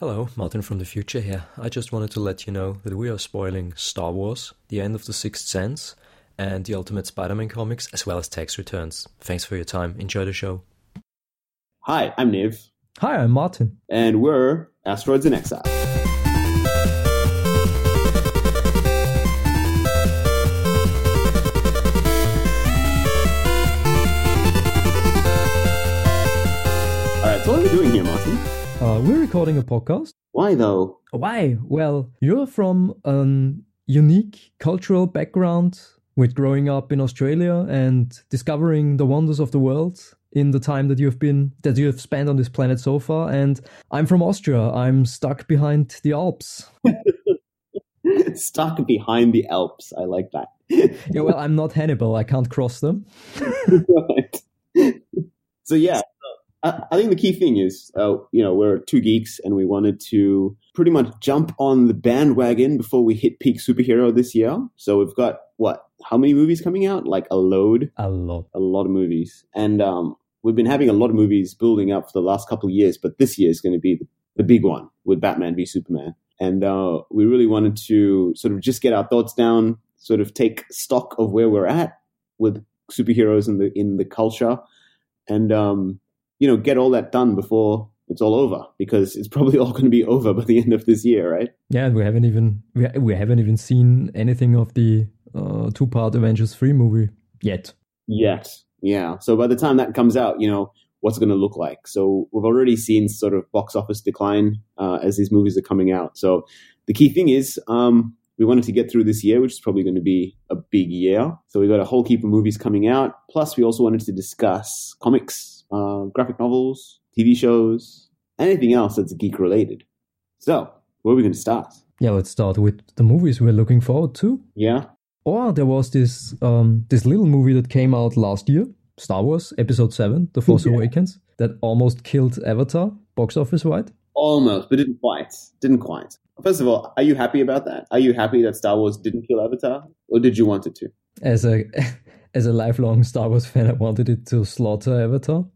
Hello, Martin from the future here. I just wanted to let you know that we are spoiling Star Wars, The End of the Sixth Sense, and the Ultimate Spider Man comics, as well as tax returns. Thanks for your time. Enjoy the show. Hi, I'm Niv, Hi, I'm Martin. and we're Asteroids in Exile. Uh, we're recording a podcast. Why though? Why? Well, you're from a unique cultural background with growing up in Australia and discovering the wonders of the world in the time that you've been that you have spent on this planet so far and I'm from Austria. I'm stuck behind the Alps. Stuck behind the Alps. I like that. Yeah, well, I'm not Hannibal. I can't cross them. Right. so yeah, I, I think the key thing is, uh, you know, we're two geeks and we wanted to pretty much jump on the bandwagon before we hit peak superhero this year. So we've got what? How many movies coming out? Like a load, A lot. a lot of movies, and um, we've been having a lot of movies building up for the last couple of years. But this year is going to be the, the big one with Batman v Superman, and uh, we really wanted to sort of just get our thoughts down, sort of take stock of where we're at with superheroes in the in the culture, and um, you know get all that done before it's all over because it's probably all going to be over by the end of this year, right? Yeah, we haven't even we, we haven't even seen anything of the uh, two-part Avengers 3 movie yet. Yet, yeah. So by the time that comes out, you know what's going to look like. So we've already seen sort of box office decline uh, as these movies are coming out. So the key thing is um, we wanted to get through this year, which is probably going to be a big year. So we got a whole heap of movies coming out. Plus, we also wanted to discuss comics, uh, graphic novels, TV shows, anything else that's geek related. So where are we going to start? Yeah, let's start with the movies we're looking forward to. Yeah, Or there was this um, this little movie that came out last year, Star Wars Episode Seven: The Force Yeah. Awakens, that almost killed Avatar box office wide. almost, but didn't quite. Didn't quite. First of all, are you happy about that? Are you happy that Star Wars didn't kill Avatar, or did you want it to? As a as a lifelong Star Wars fan, I wanted it to slaughter Avatar.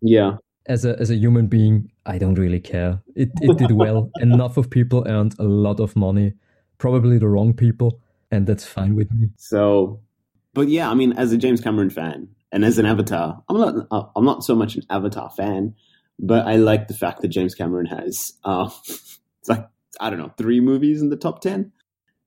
Yeah, As a as a human being, I don't really care. It it did well. Enough of people earned a lot of money, probably the wrong people, and that's fine with me. So, but yeah, I mean, as a James Cameron fan and as an Avatar, I'm not. uh, I'm not so much an Avatar fan, but I like the fact that James Cameron has. Uh, it's like I don't know, three movies in the top ten.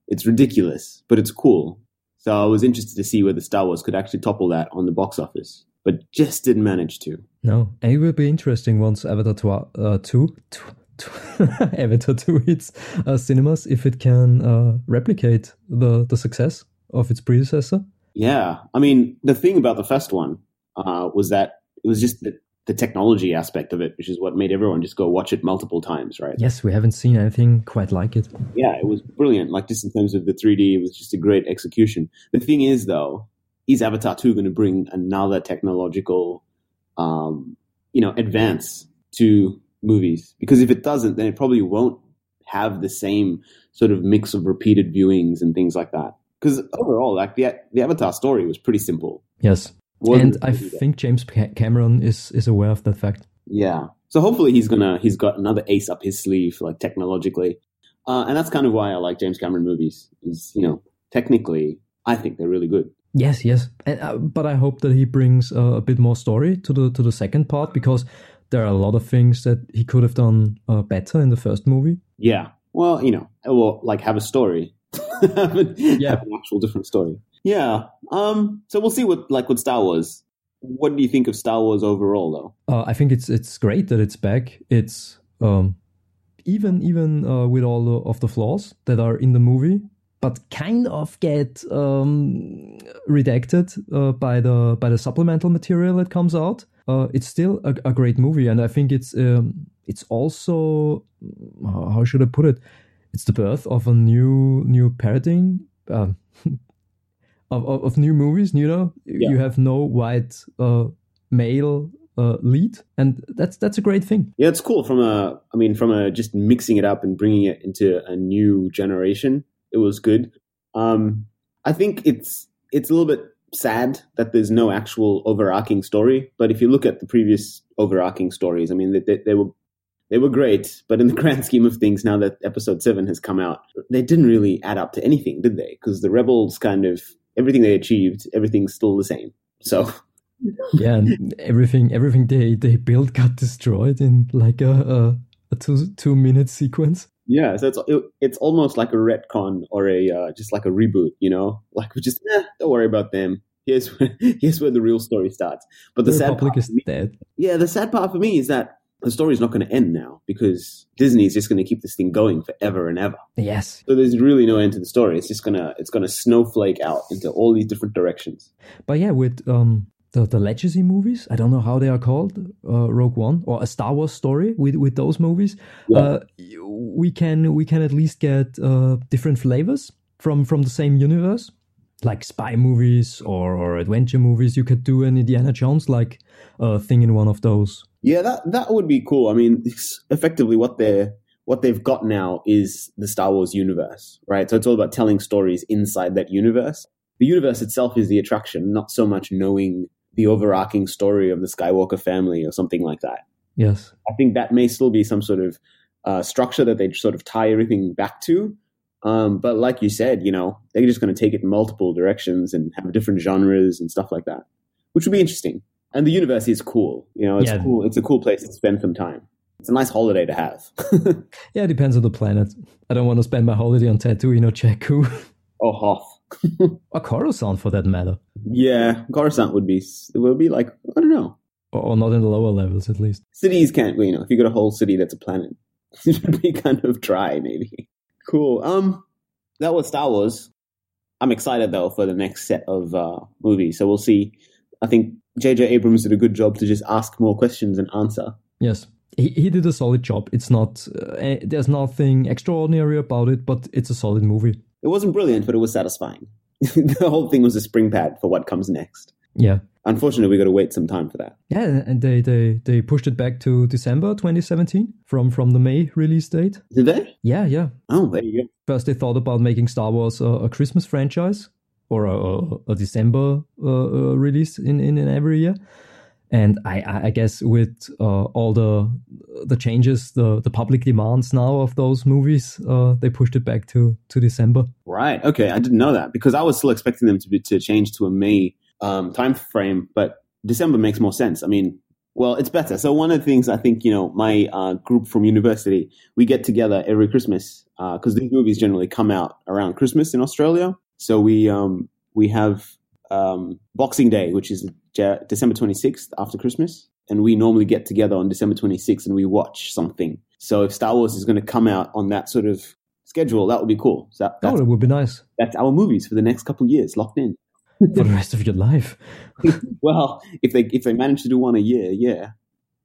It's ridiculous, but it's cool. So I was interested to see whether Star Wars could actually topple that on the box office, but just didn't manage to. No, and it will be interesting once Avatar uh, 2, tw- tw- Avatar 2 hits uh, cinemas if it can uh, replicate the, the success of its predecessor. Yeah, I mean, the thing about the first one uh, was that it was just the, the technology aspect of it, which is what made everyone just go watch it multiple times, right? Yes, we haven't seen anything quite like it. Yeah, it was brilliant. Like just in terms of the 3D, it was just a great execution. The thing is, though, is Avatar 2 going to bring another technological, um, you know, advance to movies? Because if it doesn't, then it probably won't have the same sort of mix of repeated viewings and things like that. Because overall, like the the Avatar story was pretty simple. Yes. Wasn't and I think James Cameron is, is aware of that fact. Yeah. So hopefully he's gonna he's got another ace up his sleeve, like technologically, uh, and that's kind of why I like James Cameron movies. Is you know technically I think they're really good. Yes, yes. And, uh, but I hope that he brings uh, a bit more story to the to the second part because there are a lot of things that he could have done uh, better in the first movie. Yeah. Well, you know, or like have a story. have, an, Yeah. have an actual different story. Yeah. Um. So we'll see what like with Star Wars. What do you think of Star Wars overall, though? Uh, I think it's it's great that it's back. It's um, even even uh, with all the, of the flaws that are in the movie, but kind of get um, redacted uh, by the by the supplemental material that comes out. Uh, it's still a, a great movie, and I think it's um, it's also how should I put it? It's the birth of a new new paradigm. Um, of, of, of new movies, you know, Yeah. you have no white uh, male uh, lead, and that's that's a great thing. Yeah, it's cool from a. I mean, from a just mixing it up and bringing it into a new generation. It was good. Um, I think it's it's a little bit sad that there's no actual overarching story. But if you look at the previous overarching stories, I mean, they, they, they were they were great, but in the grand scheme of things, now that Episode Seven has come out, they didn't really add up to anything, did they? Because the rebels kind of everything they achieved, everything's still the same. So yeah, everything everything they they built got destroyed in like a a, a two two minute sequence. Yeah, so it's it, it's almost like a retcon or a uh, just like a reboot, you know? Like we just eh, don't worry about them. Here's where, here's where the real story starts. But the, The sad Republic part is me, dead. yeah, the sad part for me is that the story's not going to end now because Disney is just going to keep this thing going forever and ever. Yes, So there's really no end to the story. It's just gonna it's gonna snowflake out into all these different directions. but yeah, with um the the legacy movies, I don't know how they are called, uh, Rogue One or a Star Wars story with with those movies, Yeah. uh, we can we can at least get uh, different flavors from from the same universe, like spy movies or or adventure movies. You could do an Indiana Jones like uh, thing in one of those. Yeah, that that would be cool. I mean, it's effectively what they're what they've got now is the Star Wars universe, right? So it's all about telling stories inside that universe. The universe itself is the attraction, not so much knowing the overarching story of the Skywalker family or something like that. Yes. I think that may still be some sort of uh, structure that they sort of tie everything back to. Um, but like you said, you know, they're just going to take it in multiple directions and have different genres and stuff like that, which would be interesting. And the universe is cool. You know, it's Yeah. cool. It's a cool place to spend some time. It's a nice holiday to have. Yeah, it depends on the planet. I don't want to spend my holiday on Tatooine or Jakku oh, Hoth. or Coruscant for that matter, Yeah, Coruscant would be. It would be like I don't know. or, or not in the lower levels at least. Cities can't. You know, if you got a whole city that's a planet, it would be kind of dry. Maybe. Cool. Um, that was Star Wars. I'm excited though for the next set of uh, movies. So we'll see. I think J.J. Abrams did a good job to just ask more questions and answer. Yes, he, he did a solid job. It's not uh, eh, there's nothing extraordinary about it, but it's a solid movie. It wasn't brilliant, but it was satisfying. the whole thing was a spring pad for what comes next. Yeah, Unfortunately, we got to wait some time for that. yeah, and they they they pushed it back to December 2017 from from the May release date. Did they? Yeah, yeah. Oh, there you go. First, they thought about making Star Wars a, a Christmas franchise or a, a, December uh, uh, release in, in, in every year. And I, I guess with uh, all the the changes, the, the public demands now of those movies, uh, they pushed it back to, to December. Right. Okay. I didn't know that because I was still expecting them to be, to change to a May um, time frame, but December makes more sense. I mean, well, it's better. So one of the things I think you know, my uh, group from university, we get together every Christmas because these movies generally come out around Christmas in Australia. So we um, we have um, Boxing Day, which is Ja- December twenty sixth after Christmas, and we normally get together on December twenty sixth and we watch something. So if Star Wars is going to come out on that sort of schedule, that would be cool. So that, Oh, it would be nice that's our movies for the next couple of years locked in. for the rest of your life. Well, if they if they manage to do one a year, yeah,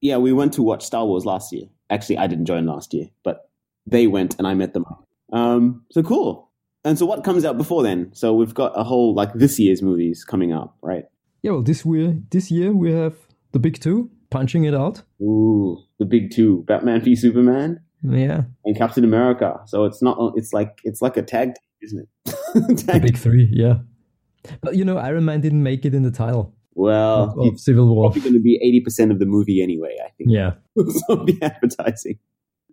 yeah. We went to watch Star Wars last year. Actually, I didn't join last year, but they went and I met them. Um, so cool. And so, what comes out before then? So we've got a whole like this year's movies coming up, right? Yeah, well, this year, this year we have the big two punching it out. Ooh, the big two: Batman v Superman Yeah, and Captain America. So it's not. It's like it's like a tag, team, isn't it? the tag big three. Yeah, but you know, Iron Man didn't make it in the title Well, of, of Civil War. probably going to be eighty percent of the movie anyway. I think. Yeah, so the advertising.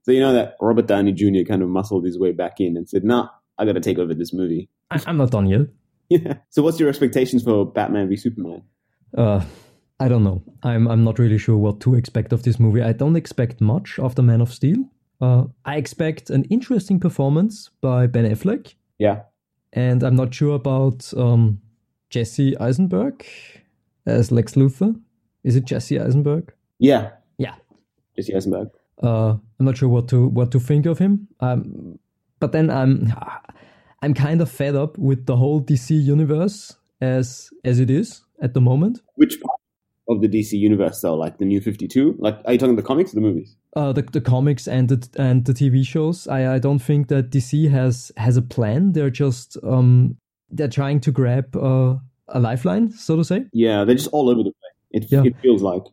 So you know that Robert Downey Jr. kind of muscled his way back in and said, "Nah, I got to take over this movie." I, I'm not done yet. Yeah. So what's your expectations for Batman v Superman? Uh, I don't know. I'm I'm not really sure what to expect of this movie. I don't expect much after Man of Steel. Uh, I expect an interesting performance by Ben Affleck, Yeah. and I'm not sure about um, Jesse Eisenberg as Lex Luthor. Is it Jesse Eisenberg? Yeah. Yeah. Jesse Eisenberg. Uh, I'm not sure what to what to think of him. Um, but then I'm I'm kind of fed up with the whole DC universe as as it is at the moment. Which part of the DC universe though? Like the New Fifty Two? Like are you talking the comics or the movies? Uh, the the comics and the and the TV shows. I, I don't think that DC has has a plan. They're just um they're trying to grab uh, a lifeline, so to say. Yeah, they're just all over the place. It, Yeah. it feels like.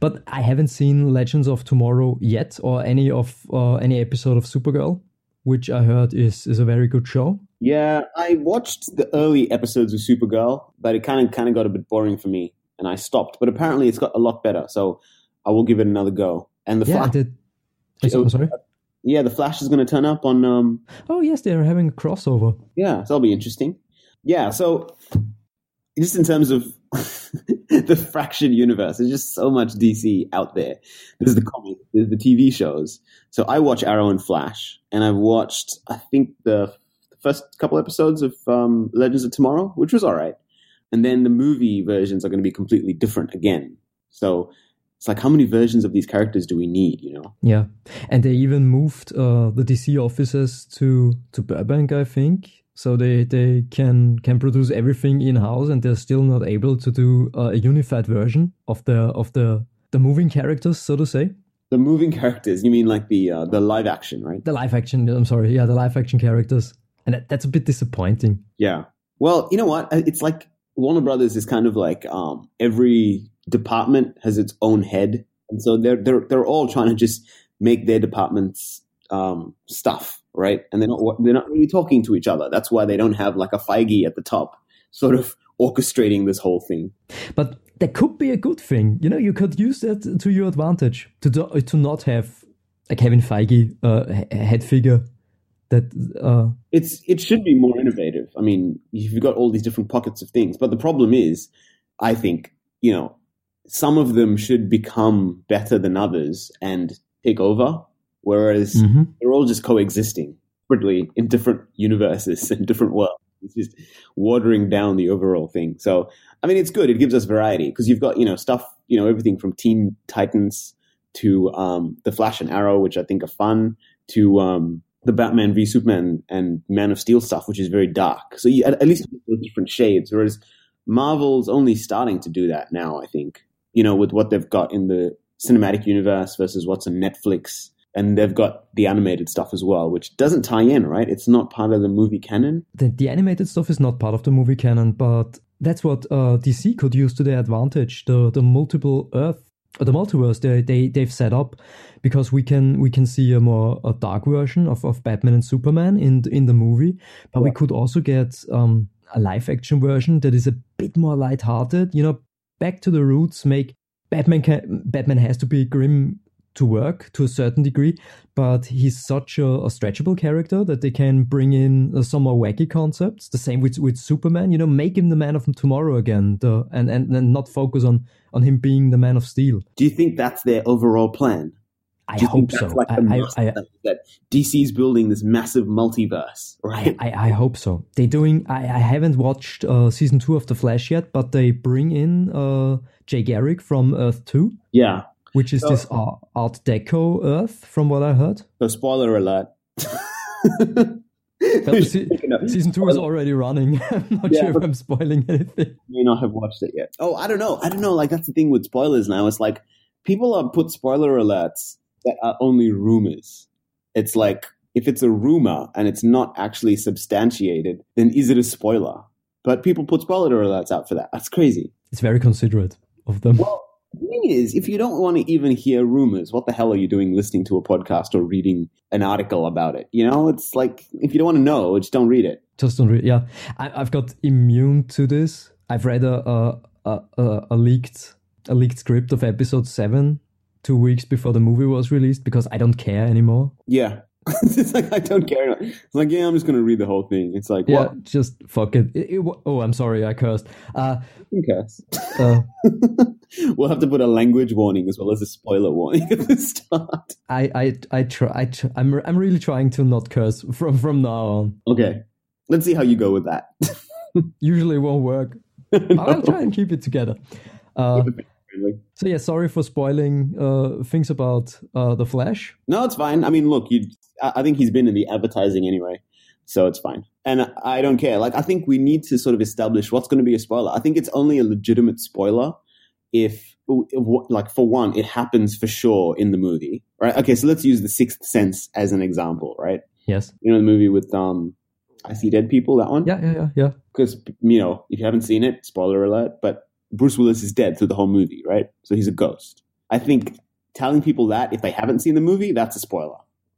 But I haven't seen Legends of Tomorrow yet, or any of uh, any episode of Supergirl, which I heard is is a very good show. Yeah, I watched the early episodes of Supergirl, but it kind of kind of got a bit boring for me, and I stopped. But apparently, it's got a lot better, so I will give it another go. And the Yeah, Flash, the I'm sorry. Yeah, the Flash is going to turn up on. Um, Oh yes, they are having a crossover. yeah, so that'll be interesting. Yeah, so just in terms of the fractured universe, there's just so much DC out there. There's the comic, there's the TV shows. So I watch Arrow and Flash, and I've watched, I think, the first couple episodes of um, Legends of Tomorrow, which was all right. And then the movie versions are going to be completely different again. So it's like, how many versions of these characters do we need? You know? Yeah, and they even moved uh, the DC offices to to Burbank, I think. So they, they can can produce everything in house, and they're still not able to do uh, a unified version of the of the the moving characters, so to say. The moving characters, you mean like the uh, the live action, right? The live action. I'm sorry, yeah, the live action characters, and that, that's a bit disappointing. Yeah. Well, you know what? It's like Warner Brothers is kind of like um, every department has its own head, and so they're they're they're all trying to just make their departments um, stuff, right? And they're not they're not really talking to each other. That's why they don't have like a Feige at the top, sort of orchestrating this whole thing. But that could be a good thing. You know, you could use that to your advantage to do, to not have a Kevin Feige uh, head figure that uh, it's it should be more innovative. I mean, you've got all these different pockets of things, but the problem is, I think you know, some of them should become better than others and take over, whereas mm-hmm. they're all just coexisting separately in different universes and different worlds. It's just watering down the overall thing. So, I mean, it's good. It gives us variety because you've got you know stuff, you know, everything from Teen Titans to um, the Flash and Arrow, which I think are fun, to um, the Batman v Superman and Man of Steel stuff, which is very dark. So you, at, at least different shades. Whereas Marvel's only starting to do that now. I think you know with what they've got in the cinematic universe versus what's on Netflix, and they've got the animated stuff as well, which doesn't tie in. Right? It's not part of the movie canon. The, the animated stuff is not part of the movie canon, but that's what uh, DC could use to their advantage. The the multiple Earth the multiverse they, they they've set up because we can we can see a more a dark version of, of Batman and Superman in the, in the movie, but yeah. we could also get um, a live action version that is a bit more lighthearted. You know, back to the roots. Make Batman can, Batman has to be grim to work to a certain degree, but he's such a, a stretchable character that they can bring in uh, some more wacky concepts. The same with with Superman. You know, make him the Man of Tomorrow again, the, and, and and not focus on on him being the Man of Steel. Do you think that's their overall plan? I hope so. Like I, I, I, that DC's building this massive multiverse, right? I, I, hope so. They're doing. I, I haven't watched uh, season two of The Flash yet, but they bring in uh, Jay Garrick from Earth Two. Yeah, which is so, this Art, Art Deco Earth, from what I heard. So, spoiler alert. se- season two is already running. I'm not yeah, sure if I'm spoiling anything. You may not have watched it yet. Oh, I don't know. I don't know. Like that's the thing with spoilers now. It's like people are put spoiler alerts that are only rumors. It's like if it's a rumor and it's not actually substantiated, then is it a spoiler? But people put spoiler alerts out for that. That's crazy. It's very considerate of them. Well, the thing is, if you don't want to even hear rumors, what the hell are you doing listening to a podcast or reading an article about it? You know, it's like if you don't want to know, just don't read it. Just don't read. Yeah, I, have got immune to this. I've read a a, a a leaked a leaked script of episode seven two weeks before the movie was released because I don't care anymore. Yeah, it's like I don't care. It's like yeah, I'm just gonna read the whole thing. It's like yeah, what? just fuck it. It, it. Oh, I'm sorry, I cursed. Uh, you curse. Uh, we'll have to put a language warning as well as a spoiler warning at the start. I I I try. I try, I'm I'm really trying to not curse from from now on. Okay, let's see how you go with that. Usually won't work. no. I'll try and keep it together. Uh, so yeah, sorry for spoiling uh, things about uh, the Flash. No, it's fine. I mean, look, you. I think he's been in the advertising anyway, so it's fine. And I don't care. Like, I think we need to sort of establish what's going to be a spoiler. I think it's only a legitimate spoiler if, if, like, for one, it happens for sure in the movie, right? Okay, so let's use the Sixth Sense as an example, right? Yes. You know the movie with um, I see dead people. That one. Yeah, yeah, yeah, yeah. Because you know, if you haven't seen it, spoiler alert. But Bruce Willis is dead through the whole movie, right? So he's a ghost. I think telling people that if they haven't seen the movie, that's a spoiler.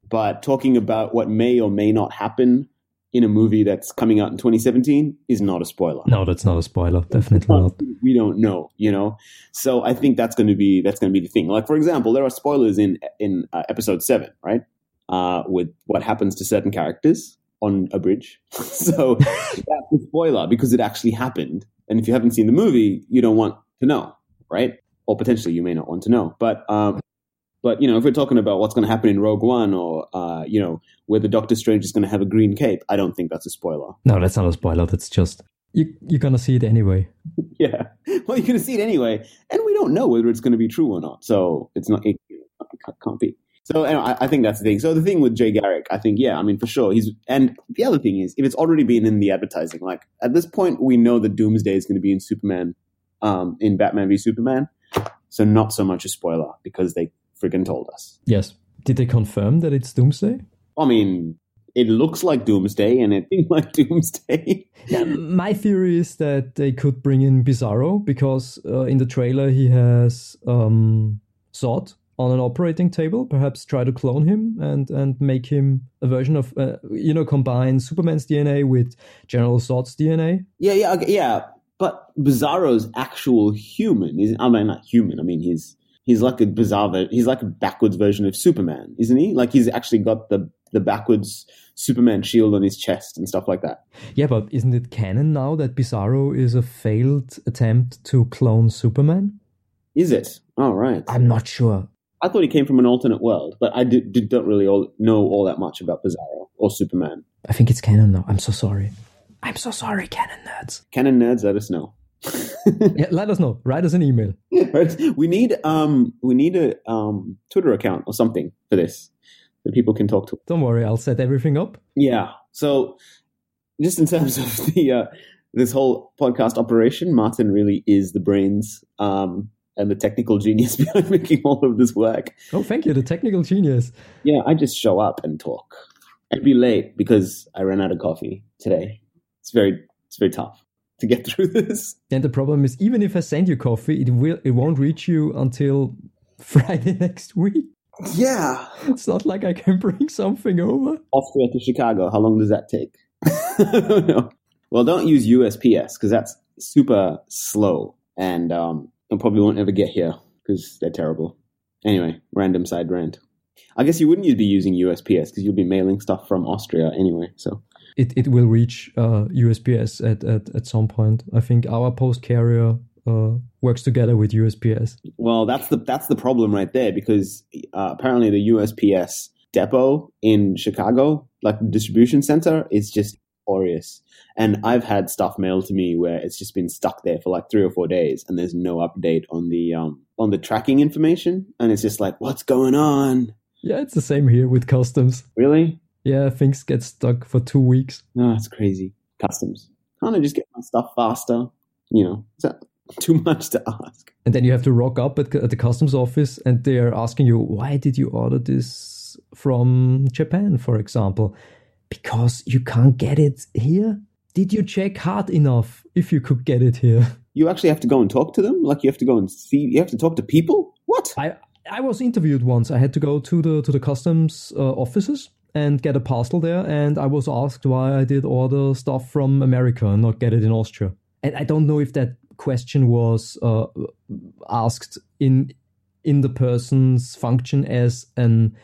But talking about what may or may not happen in a movie that's coming out in 2017 is not a spoiler. No, that's not a spoiler. Definitely not. We don't know, you know. So I think that's going to be that's going to be the thing. Like for example, there are spoilers in in uh, episode seven, right? Uh, with what happens to certain characters on a bridge. so that's a spoiler because it actually happened. And if you haven't seen the movie, you don't want to know, right? Or potentially you may not want to know. But um, but you know, if we're talking about what's going to happen in Rogue One, or uh, you know, whether Doctor Strange is going to have a green cape, I don't think that's a spoiler. No, that's not a spoiler. That's just you, you're gonna see it anyway. yeah, well, you're going to see it anyway, and we don't know whether it's going to be true or not. So it's not it can't be. So anyway, I, I think that's the thing. So the thing with Jay Garrick, I think, yeah, I mean, for sure, he's. And the other thing is, if it's already been in the advertising, like at this point, we know that Doomsday is going to be in Superman, um, in Batman v Superman. So not so much a spoiler because they freaking told us. Yes. Did they confirm that it's Doomsday? I mean, it looks like Doomsday and it seems like Doomsday. yeah, my theory is that they could bring in Bizarro because uh, in the trailer he has um, Zod on an operating table. Perhaps try to clone him and and make him a version of uh, you know combine Superman's DNA with General Zod's DNA. Yeah, yeah, okay, yeah. But Bizarro's actual human is I mean not human. I mean he's he's like a bizarre he's like a backwards version of Superman, isn't he? Like he's actually got the the backwards Superman shield on his chest and stuff like that. Yeah, but isn't it canon now that Bizarro is a failed attempt to clone Superman? Is it? Oh, right. I'm not sure. I thought he came from an alternate world, but I did, did, don't really all, know all that much about Bizarro or Superman. I think it's canon now. I'm so sorry. I'm so sorry, canon nerds. Canon nerds, let us know. yeah, let us know. Write us an email. we need um we need a um Twitter account or something for this that people can talk to. Don't worry, I'll set everything up. Yeah. So just in terms of the uh, this whole podcast operation, Martin really is the brains um and the technical genius behind making all of this work. Oh, thank you, the technical genius. Yeah, I just show up and talk. I'd be late because I ran out of coffee today. It's very it's very tough to get through this. And the problem is, even if I send you coffee, it will it won't reach you until Friday next week. Yeah, it's not like I can bring something over. Austria to Chicago. How long does that take? no. Well, don't use USPS because that's super slow, and um, it probably won't ever get here because they're terrible. Anyway, random side rant. I guess you wouldn't be using USPS because you'll be mailing stuff from Austria anyway. So it, it will reach uh, USPS at, at, at some point. I think our post carrier uh, works together with USPS. Well, that's the that's the problem right there because uh, apparently the USPS depot in Chicago, like the distribution center, is just And I've had stuff mailed to me where it's just been stuck there for like three or four days, and there's no update on the um on the tracking information, and it's just like, what's going on? Yeah, it's the same here with customs. Really? Yeah, things get stuck for two weeks. No, that's crazy. Customs. Can't I just get my stuff faster? You know, is that too much to ask? And then you have to rock up at, at the customs office and they are asking you, why did you order this from Japan, for example? Because you can't get it here? Did you check hard enough if you could get it here? You actually have to go and talk to them? Like you have to go and see, you have to talk to people? What? I, I was interviewed once. I had to go to the to the customs uh, offices and get a parcel there, and I was asked why I did order stuff from America and not get it in Austria. And I don't know if that question was uh, asked in in the person's function as an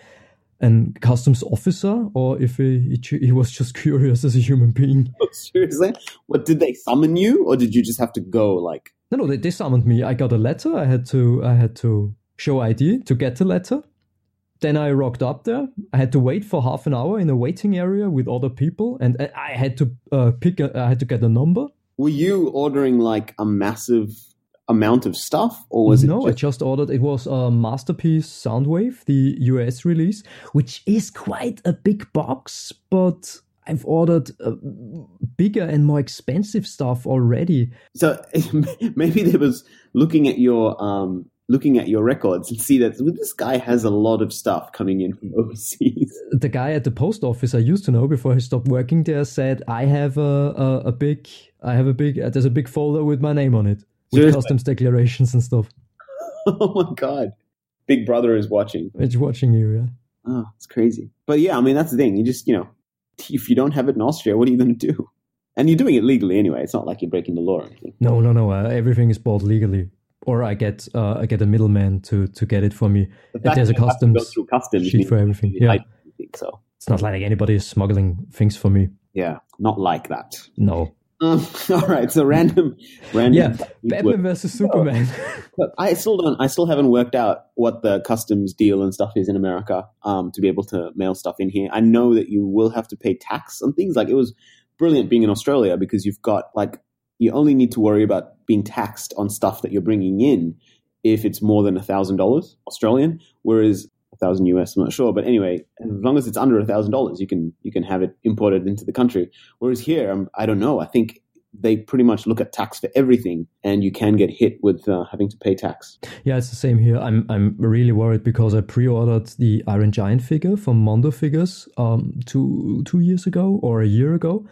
an customs officer or if he, he was just curious as a human being. Seriously? What did they summon you or did you just have to go like No no they, they summoned me. I got a letter. I had to I had to show ID to get the letter. Then I rocked up there. I had to wait for half an hour in a waiting area with other people, and I had to uh, pick. A, I had to get a number. Were you ordering like a massive amount of stuff, or was no, it? No, just... I just ordered. It was a masterpiece Soundwave, the US release, which is quite a big box, but I've ordered uh, bigger and more expensive stuff already. So maybe they was looking at your um, looking at your records and see that this guy has a lot of stuff coming in from overseas. The guy at the post office I used to know before he stopped working there said, "I have a a, a big, I have a big, uh, there's a big folder with my name on it with Seriously? customs declarations and stuff." oh my god, Big Brother is watching. It's watching you, yeah. Oh, it's crazy. But yeah, I mean that's the thing. You just you know if you don't have it in Austria, what are you going to do? And you're doing it legally anyway. It's not like you're breaking the law or anything. No, no, no. Uh, everything is bought legally, or I get uh, I get a middleman to to get it for me. The If there's a that you have to go customs through customs sheet for everything. Yeah, hide anything, so it's not like anybody is smuggling things for me. yeah, not like that. No. Um, all right, so random, random. Yeah, Batman versus Superman. But I still don't. I still haven't worked out what the customs deal and stuff is in America um, to be able to mail stuff in here. I know that you will have to pay tax on things. Like it was brilliant being in Australia because you've got like you only need to worry about being taxed on stuff that you're bringing in if it's more than a thousand dollars Australian, whereas thousand US. I'm not sure, but anyway, as long as it's under a thousand dollars, you can you can have it imported into the country. Whereas here, um, I don't know. I think they pretty much look at tax for everything, and you can get hit with uh, having to pay tax. Yeah, it's the same here. I'm I'm really worried because I pre-ordered the Iron Giant figure from Mondo Figures um two two years ago or a year ago,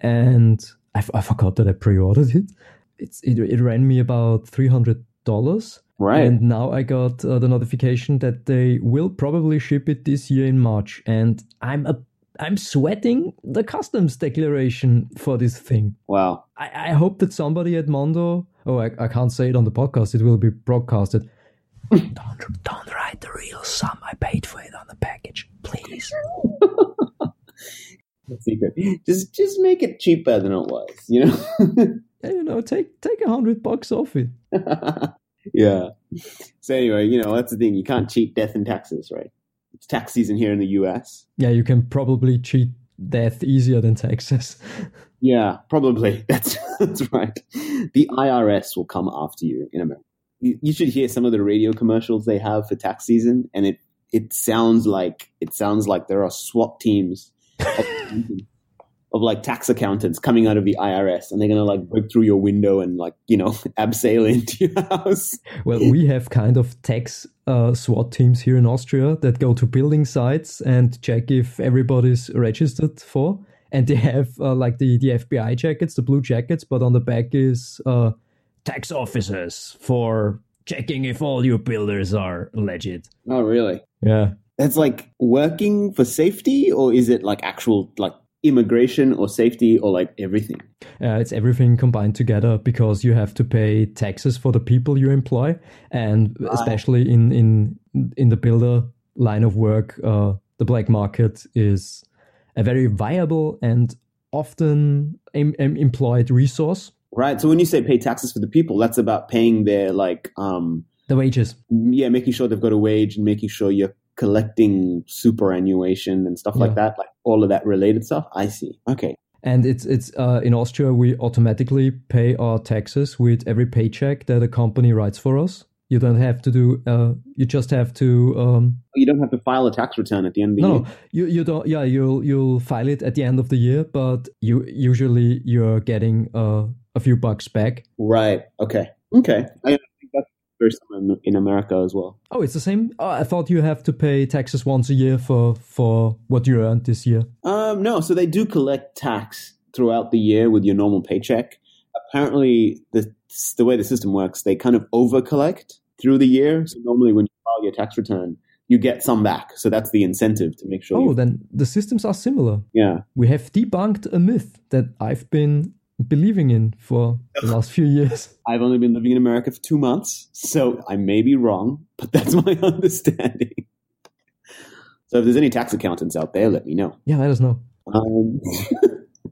and I, f- I forgot that I pre-ordered it. It's it, it ran me about three hundred dollars. Right. And now I got uh, the notification that they will probably ship it this year in March, and I'm a I'm sweating the customs declaration for this thing. wow. I, I hope that somebody at Mondo. Oh, I, I can't say it on the podcast. It will be broadcasted. don't don't write the real sum I paid for it on the package, please. secret. Just just make it cheaper than it was, you know. Yeah, you know, take take a hundred bucks off it. Yeah. So anyway, you know that's the thing. You can't cheat death and taxes, right? It's tax season here in the U.S. Yeah, you can probably cheat death easier than taxes. Yeah, probably. That's that's right. The IRS will come after you in America. You, you should hear some of the radio commercials they have for tax season, and it it sounds like it sounds like there are SWAT teams of, like tax accountants coming out of the IRS, and they're gonna like break through your window and like you know abseil into your house. Well, we have kind of tax uh, SWAT teams here in Austria that go to building sites and check if everybody's registered for. And they have uh, like the, the FBI jackets, the blue jackets, but on the back is uh, tax officers for checking if all your builders are legit. Oh, really? Yeah. That's like working for safety, or is it like actual like immigration or safety or like everything? Uh, it's everything combined together because you have to pay taxes for the people you employ, and especially in in in the builder line of work, uh, the black market is a very viable and often em- em- employed resource. Right. So when you say pay taxes for the people, that's about paying their like um The wages, yeah, making sure they've got a wage and making sure you're collecting superannuation and stuff like that, like all of that related stuff. I see. Okay. and it's it's uh, in Austria we automatically pay our taxes with every paycheck that a company writes for us. You don't have to do. Uh, you just have to. Um, You don't have to file a tax return at the end of the No, year. no, you you don't. Yeah, you'll you'll file it at the end of the year, but you usually you're getting uh, a few bucks back. Right. Okay. Okay. I think that's very similar in- in America as well. Oh, it's the same. Oh, I thought you have to pay taxes once a year for for what you earned this year. Um, no, so they do collect tax throughout the year with your normal paycheck. Apparently, the the way the system works, they kind of over collect through the year. So normally, when you file your tax return, you get some back. So that's the incentive to make sure. Oh, you, then the systems are similar. yeah. We have debunked a myth that I've been believing in for the last few years. I've only been living in America for two months, so I may be wrong, but that's my understanding. So if there's any tax accountants out there, let me know. Yeah, let us know. Um,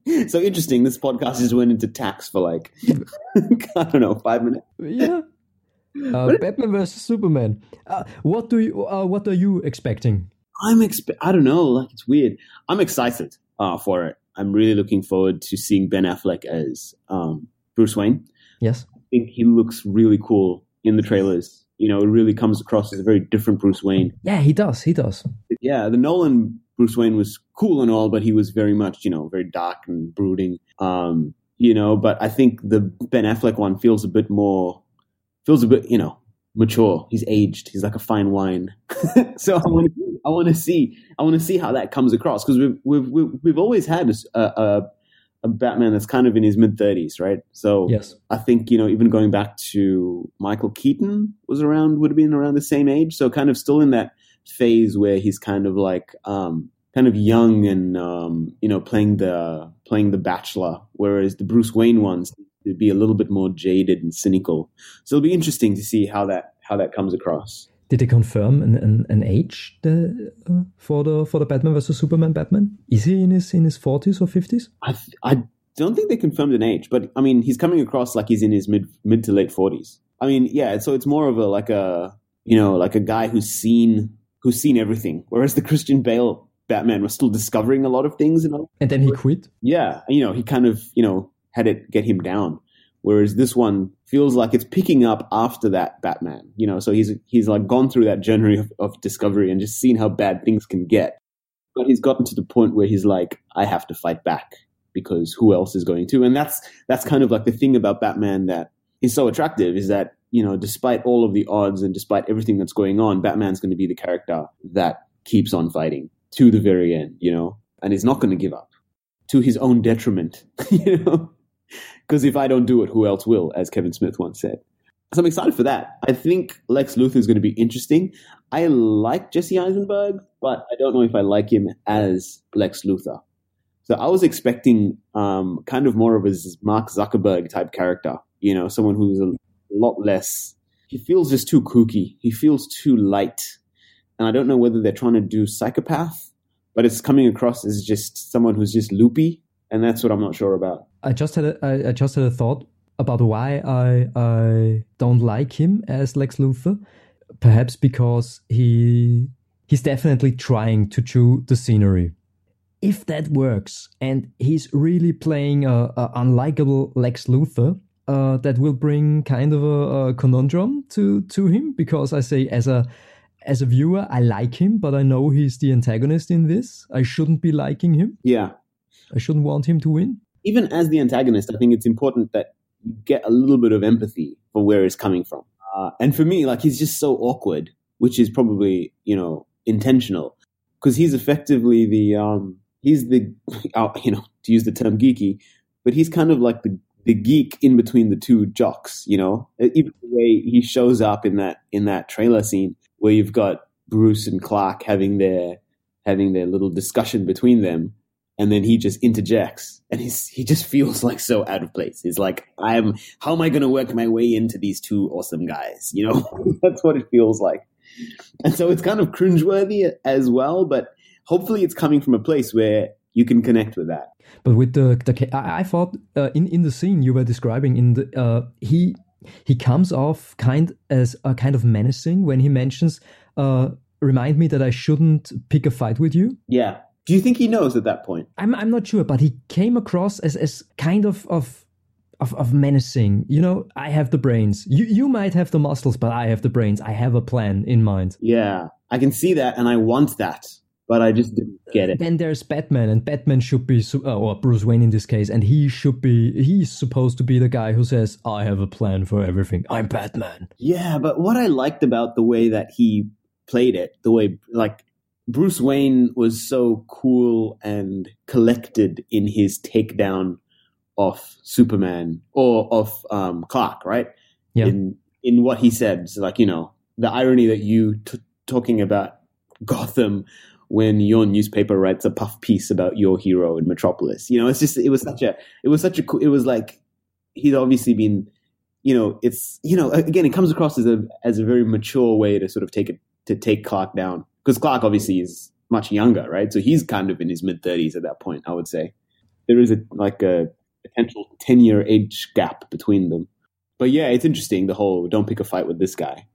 so interesting. This podcast just went into tax for like I don't know five minutes. Yeah. Uh, Batman versus Superman. Uh, what do you? Uh, what are you expecting? I'm expe- I don't know. Like it's weird. I'm excited uh, for it. I'm really looking forward to seeing Ben Affleck as um, Bruce Wayne. Yes. I think he looks really cool in the trailers. You know, it really comes across as a very different Bruce Wayne. Yeah, he does. He does. yeah, the Nolan Bruce Wayne was cool and all, but he was very much, you know, very dark and brooding. Um, you know, but I think the Ben Affleck one feels a bit more, feels a bit, you know, mature. He's aged. He's like a fine wine. so I want, I want to see, I want to see how that comes across because we've, we've, we've, we've always had a, a, a Batman that's kind of in his mid thirties, right? So Yes. I think, you know, even going back to Michael Keaton was around, would have been around the same age. So kind of still in that phase where he's kind of like, um, kind of young and um, you know playing the playing the bachelor, whereas the Bruce Wayne ones to be a little bit more jaded and cynical. So it'll be interesting to see how that how that comes across. Did they confirm an, an, an age the, uh, for the for the Batman versus Superman Batman? Is he in his in his forties or fifties? I I don't think they confirmed an age, but I mean he's coming across like he's in his mid mid to late forties. I mean, yeah, so it's more of a like a you know like a guy who's seen who's seen everything, whereas the Christian Bale Batman was still discovering a lot of things. You know? And then he quit. Yeah, you know he kind of you know had it get him down. Whereas this one feels like it's picking up after that Batman, you know. So he's he's like gone through that journey of, of discovery and just seen how bad things can get. But he's gotten to the point where he's like, I have to fight back because who else is going to? And that's that's kind of like the thing about Batman that is so attractive is that you know, despite all of the odds and despite everything that's going on, Batman's going to be the character that keeps on fighting to the very end, you know, and is not going to give up to his own detriment, you know. Because if I don't do it, who else will, as Kevin Smith once said. So I'm excited for that. I think Lex Luthor is going to be interesting. I like Jesse Eisenberg, but I don't know if I like him as Lex Luthor. So I was expecting um, kind of more of a Mark Zuckerberg type character, you know, someone who's a lot less. He feels just too kooky. He feels too light. And I don't know whether they're trying to do psychopath, but it's coming across as just someone who's just loopy. And that's what I'm not sure about. I just had a, I, I just had a thought about why I I don't like him as Lex Luthor. Perhaps because he he's definitely trying to chew the scenery. If that works and he's really playing a, a unlikable Lex Luthor, uh, that will bring kind of a, a, conundrum to to him because I say as a as a viewer I like him, but I know he's the antagonist in this. I shouldn't be liking him. Yeah, I shouldn't want him to win even as the antagonist, I think it's important that you get a little bit of empathy for where he's coming from. Uh, and for me, like he's just so awkward, which is probably you know intentional, because he's effectively the um, he's the uh, you know to use the term geeky, but he's kind of like the the geek in between the two jocks. You know, even the way he shows up in that in that trailer scene where you've got Bruce and Clark having their having their little discussion between them and then he just interjects. And he's he just feels like so out of place. He's like i'm how am i going to work my way into these two awesome guys? You know? That's what it feels like. And so it's kind of cringeworthy as well but hopefully it's coming from a place where you can connect with that. But with the, the i thought uh, in in the scene you were describing in the uh, he he comes off kind as a kind of menacing when he mentions uh, remind me that i shouldn't pick a fight with you. Yeah do you think he knows at that point? I'm I'm not sure, but he came across as as kind of of of, of menacing. You know, I have the brains. You you might have the muscles, but I have the brains. I have a plan in mind. Yeah, I can see that, and I want that, but I just didn't get it. Then there's Batman, and Batman should be, uh, or Bruce Wayne in this case, and he should be. He's supposed to be the guy who says, "I have a plan for everything. I'm Batman." Yeah, but what I liked about the way that he played it, the way like Bruce Wayne was so cool and collected in his takedown of Superman or of um, Clark, right? Yeah. In in what he said, so like you know the irony that you t- talking about Gotham when your newspaper writes a puff piece about your hero in Metropolis. You know, it's just it was such a it was such a cool it was like he'd obviously been you know it's you know again it comes across as a as a very mature way to sort of take it to take Clark down because Clark obviously is much younger, right? So he's kind of in his mid thirties at that point. I would say there is a like a potential ten year age gap between them. But yeah, it's interesting the whole don't pick a fight with this guy.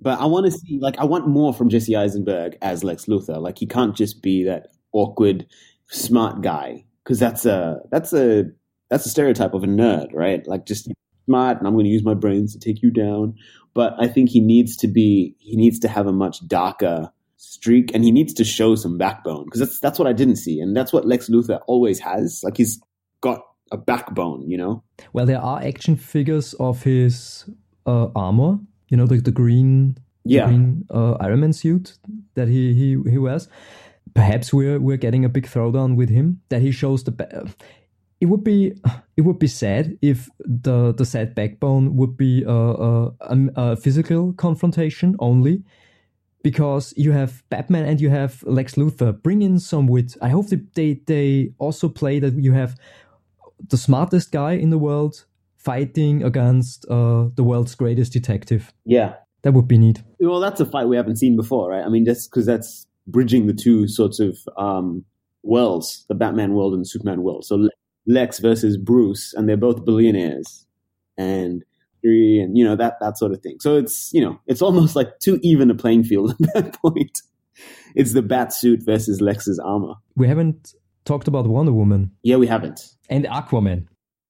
But I want to see like I want more from Jesse Eisenberg as Lex Luthor. Like he can't just be that awkward smart guy because that's a that's a that's a stereotype of a nerd, right? Like just smart and I'm going to use my brains to take you down. But I think he needs to be he needs to have a much darker streak, and he needs to show some backbone because that's that's what I didn't see, and that's what Lex Luthor always has. Like he's got a backbone, you know. Well, there are action figures of his uh, armor. You know, the the green, yeah. green uh, Iron Man suit that he he he wears. Perhaps we're we're getting a big throwdown with him that he shows the. Ba- it would be it would be sad if the the sad backbone would be a, a, a physical confrontation only because you have Batman and you have Lex Luthor. Bring in some wit. I hope they, they, they also play that you have the smartest guy in the world fighting against uh, the world's greatest detective. Yeah. That would be neat. Well, that's a fight we haven't seen before, right? I mean, just because that's bridging the two sorts of um, worlds, the Batman world and the Superman world. So Lex versus Bruce, and they're both billionaires, and and you know that that sort of thing. So it's you know it's almost like too even a playing field at that point. It's the bat suit versus Lex's armor. We haven't talked about Wonder Woman. Yeah, we haven't. And Aquaman.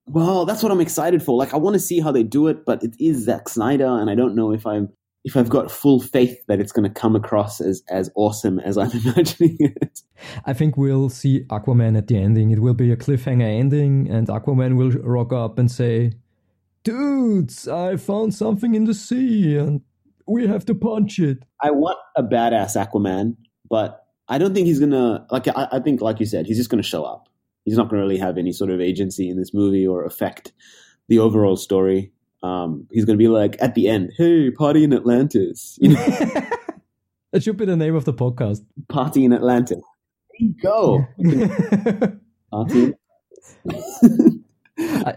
Well, that's what I'm excited for. Like, I want to see how they do it, but it is Zack Snyder, and I don't know if I'm if I've got full faith that it's going to come across as as awesome as I'm imagining it. I think we'll see Aquaman at the ending. It will be a cliffhanger ending, and Aquaman will rock up and say, "Dudes, I found something in the sea, and we have to punch it." I want a badass Aquaman, but I don't think he's gonna like. I, I think, like you said, he's just gonna show up. He's not gonna really have any sort of agency in this movie or affect the overall story. Um, he's going to be like at the end, "Hey, party in Atlantis." You know? that should be the name of the podcast. Party in Atlantis. There you go. party. I,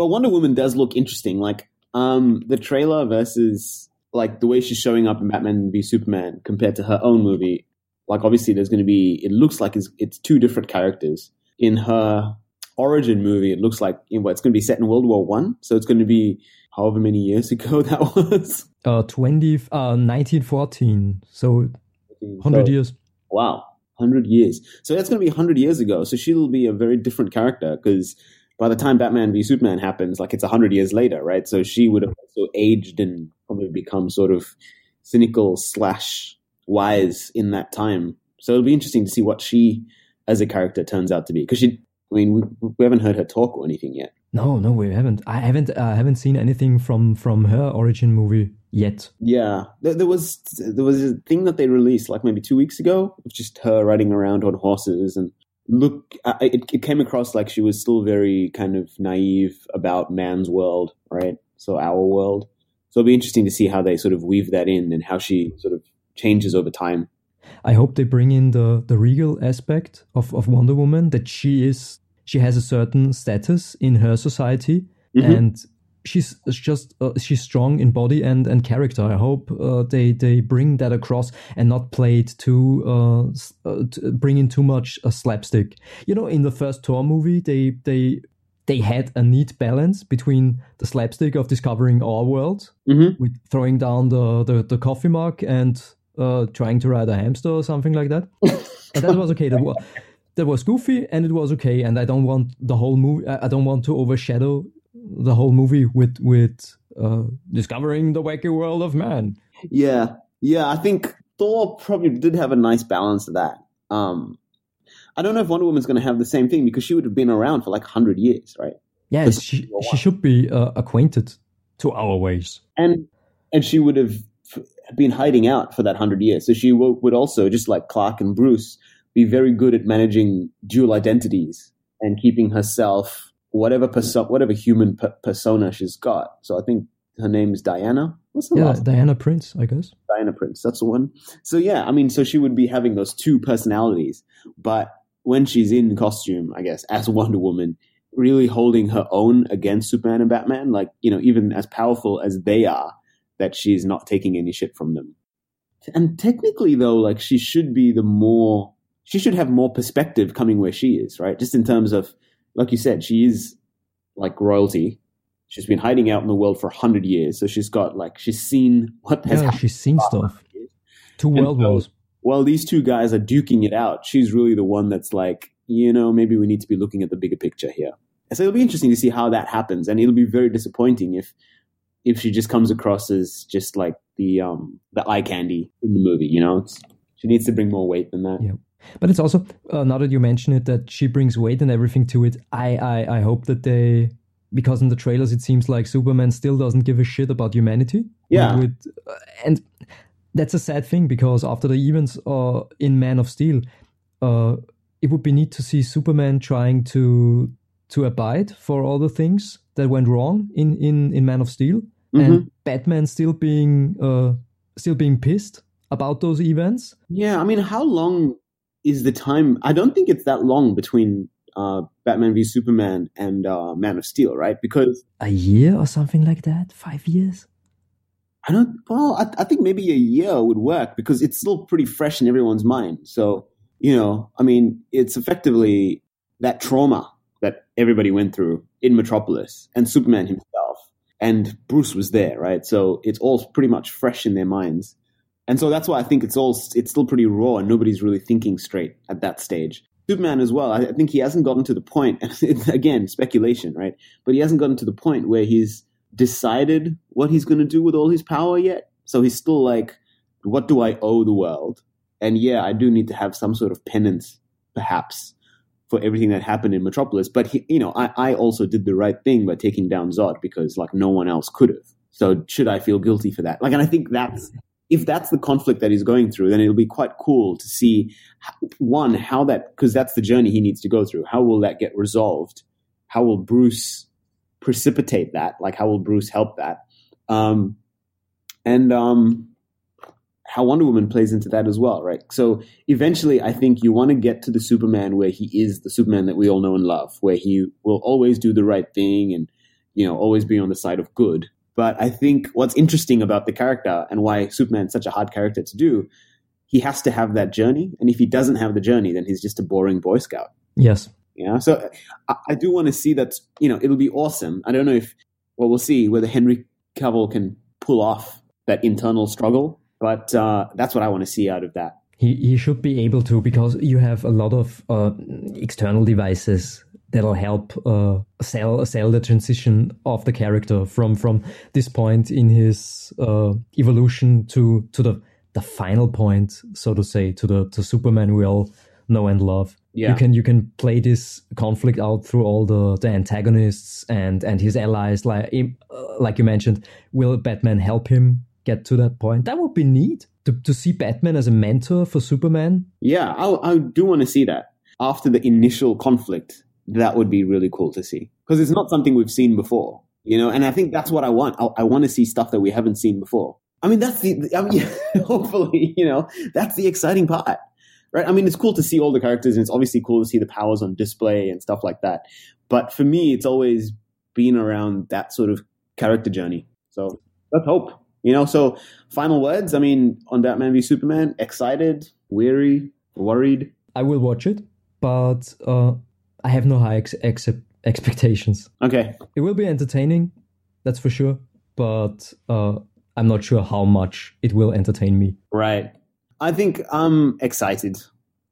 but Wonder Woman does look interesting. Like um, the trailer versus like the way she's showing up in Batman v Superman compared to her own movie. Like obviously, there's going to be. It looks like it's, it's two different characters in her origin movie, it looks like you know, it's going to be set in World War One, so it's going to be however many years ago that was. Uh, 20, uh, 1914, so 100 so, years. Wow, 100 years. So that's going to be 100 years ago. So she'll be a very different character because by the time Batman v Superman happens, like it's 100 years later, right? So she would have also aged and probably become sort of cynical slash wise in that time. So it'll be interesting to see what she as a character turns out to be because she I mean, we, we haven't heard her talk or anything yet. No, no, we haven't. I haven't. I uh, haven't seen anything from from her origin movie yet. Yeah, there, there, was there was a thing that they released like maybe two weeks ago of just her riding around on horses and look. it, it came across like she was still very kind of naive about man's world, right? So our world. So it'll be interesting to see how they sort of weave that in and how she sort of changes over time. I hope they bring in the the regal aspect of, of Wonder Woman that she is she has a certain status in her society mm-hmm. and she's just uh, she's strong in body and and character. I hope uh, they they bring that across and not play it too uh, uh bring in too much uh, slapstick. You know, in the first Thor movie, they they they had a neat balance between the slapstick of discovering our world mm-hmm. with throwing down the, the, the coffee mug and uh, trying to ride a hamster or something like that. and that was okay. That was, that was goofy and it was okay. And I don't want the whole movie. I don't want to overshadow the whole movie with with uh, discovering the wacky world of man. Yeah, yeah. I think Thor probably did have a nice balance of that. Um, I don't know if Wonder Woman's going to have the same thing because she would have been around for like hundred years, right? Yeah, she, she should be uh, acquainted to our ways, and and she would have been hiding out for that hundred years. So she w- would also, just like Clark and Bruce, be very good at managing dual identities and keeping herself whatever perso- whatever human persona she's got. So I think her name is Diana. What's the yeah, last Diana Prince, I guess. Diana Prince, that's the one. So yeah, I mean, so she would be having those two personalities, but when she's in costume, I guess as Wonder Woman, really holding her own against Superman and Batman, like you know, even as powerful as they are, that she's not taking any shit from them. And technically, though, like she should be the more, she should have more perspective coming where she is, right? Just in terms of, like you said, she is like royalty. She's been hiding out in the world for a hundred years, so she's got like she's seen what has yeah, she's seen stuff. Two world wars. While these two guys are duking it out, she's really the one that's like, you know, maybe we need to be looking at the bigger picture here. so it'll be interesting to see how that happens, and it'll be very disappointing if if she just comes across as just like the um the eye candy in the movie. You know, it's, she needs to bring more weight than that. Yeah. But it's also uh, now that you mention it that she brings weight and everything to it. I, I I hope that they because in the trailers it seems like Superman still doesn't give a shit about humanity. Yeah. With, uh, and that's a sad thing because after the events uh, in Man of Steel, uh, it would be neat to see Superman trying to to abide for all the things that went wrong in in in Man of Steel, mm-hmm. and Batman still being uh, still being pissed about those events. Yeah, I mean, how long is the time? I don't think it's that long between uh, Batman v Superman and uh, Man of Steel, right? Because a year or something like that, five years. I don't. Well, I, I think maybe a year would work because it's still pretty fresh in everyone's mind. So you know, I mean, it's effectively that trauma that everybody went through in Metropolis and Superman himself. And Bruce was there, right? So it's all pretty much fresh in their minds. And so that's why I think it's all it's still pretty raw and nobody's really thinking straight at that stage. Superman as well, I think he hasn't gotten to the point again, speculation, right? But he hasn't gotten to the point where he's decided what he's going to do with all his power yet. So he's still like, what do I owe the world? And yeah, I do need to have some sort of penance, perhaps, for everything that happened in Metropolis. But he, you know, I, I also did the right thing by taking down Zod because like no one else could have. So should I feel guilty for that? Like, and I think that's if that's the conflict that he's going through, then it'll be quite cool to see one how that because that's the journey he needs to go through. How will that get resolved? How will Bruce precipitate that? Like, how will Bruce help that? Um, and um, how Wonder Woman plays into that as well, right? So eventually, I think you want to get to the Superman where he is the Superman that we all know and love, where he will always do the right thing and you know always be on the side of good. But I think what's interesting about the character and why Superman's such a hard character to do, he has to have that journey, and if he doesn't have the journey, then he's just a boring Boy Scout. Yes. Yeah. So I, I do want to see that. You know, it'll be awesome. I don't know if well, we'll see whether Henry Cavill can pull off that internal struggle but uh, that's what I want to see out of that. He, he should be able to because you have a lot of uh, external devices that'll help uh, sell sell the transition of the character from from this point in his uh, evolution to to the the final point, so to say, to the to Superman we all know and love. Yeah. You can you can play this conflict out through all the, the antagonists and and his allies. Like uh, like you mentioned, will Batman help him get to that point. That would be neat to, to see Batman as a mentor for Superman. Yeah, I, I do want to see that after the initial conflict. That would be really cool to see because it's not something we've seen before, you know. And I think that's what I want. I, I want to see stuff that we haven't seen before. I mean, that's the. I mean, hopefully, you know, that's the exciting part, right? I mean, it's cool to see all the characters, and it's obviously cool to see the powers on display and stuff like that. But for me, it's always been around that sort of character journey. So let's hope. You know, so final words. I mean, on Batman v Superman, excited, weary, worried. I will watch it, but uh, I have no high ex- ex- expectations. Okay, it will be entertaining, that's for sure. But uh, I'm not sure how much it will entertain me. Right. I think I'm excited.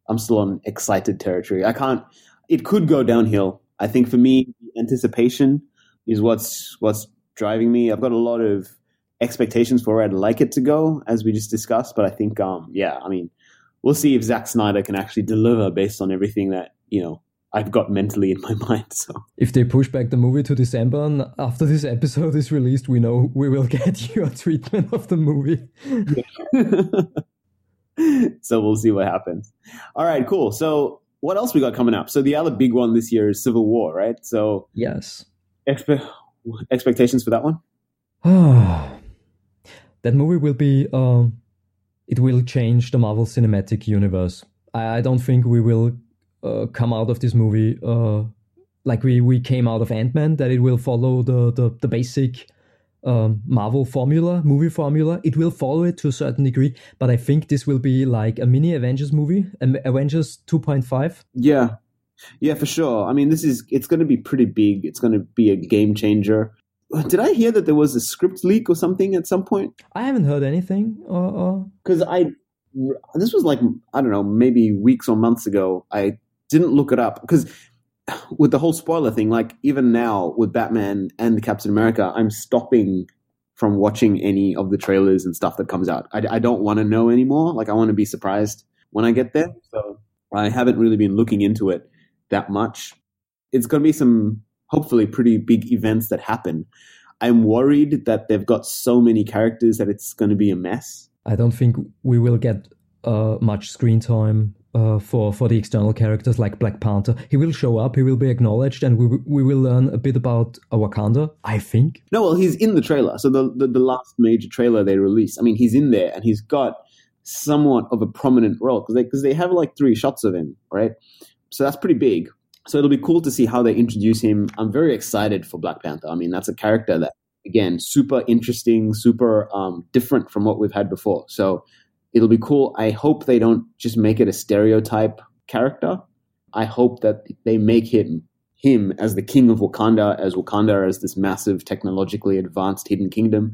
I'm still on excited territory. I can't. It could go downhill. I think for me, anticipation is what's what's driving me. I've got a lot of expectations for where I'd like it to go, as we just discussed. But I think, um, yeah, I mean, we'll see if Zack Snyder can actually deliver based on everything that you know I've got mentally in my mind. So if they push back the movie to December and after this episode is released, we know we will get your treatment of the movie. so we'll see what happens. All right, cool. So what else we got coming up? So the other big one this year is Civil War, right? So yes, expe- expectations for that one. that movie will be um, it will change the Marvel Cinematic Universe. I, I don't think we will come out of this movie uh, like we, we came out of Ant Man. That it will follow the the, the basic um, Marvel formula, movie formula. It will follow it to a certain degree, but I think this will be like a mini Avengers movie, Avengers 2.5. Yeah, yeah, for sure. I mean, this is it's going to be pretty big. It's going to be a game changer did I hear that there was a script leak or something at some point? I haven't heard anything. Because uh, uh... I, this was like I don't know, maybe weeks or months ago. I didn't look it up because with the whole spoiler thing, like even now with Batman and the Captain America, I'm stopping from watching any of the trailers and stuff that comes out. I, I don't want to know anymore. Like I want to be surprised when I get there. So I haven't really been looking into it that much. It's going to be some hopefully pretty big events that happen. I'm worried that they've got so many characters that it's going to be a mess. I don't think we will get uh, much screen time uh, for for the external characters like Black Panther. He will show up, he will be acknowledged, and we we will learn a bit about Wakanda. I think. No, well, he's in the trailer. So the, the the last major trailer they released. I mean, he's in there, and he's got somewhat of a prominent role because they because they have like three shots of him, right? So that's pretty big. So it'll be cool to see how they introduce him. I'm very excited for Black Panther. I mean, that's a character that again super interesting, super um, different from what we've had before. So it'll be cool. I hope they don't just make it a stereotype character. I hope that they make him him as the king of Wakanda, as Wakanda as this massive technologically advanced hidden kingdom.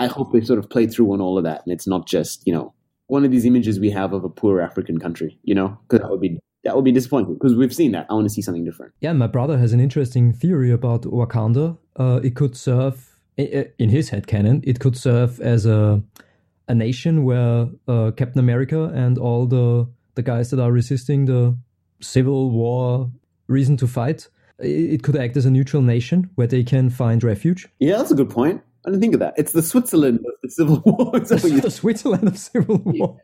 I hope they sort of play through on all of that, and it's not just you know one of these images we have of a poor African country, you know, because that would be that would be disappointing because we've seen that. I want to see something different. Yeah, my brother has an interesting theory about Wakanda. Uh, it could serve in his head canon. It could serve as a a nation where uh, Captain America and all the the guys that are resisting the civil war reason to fight it could act as a neutral nation where they can find refuge. Yeah, that's a good point. I didn't think of that. It's the Switzerland of the Civil War. the, the Switzerland of Civil War.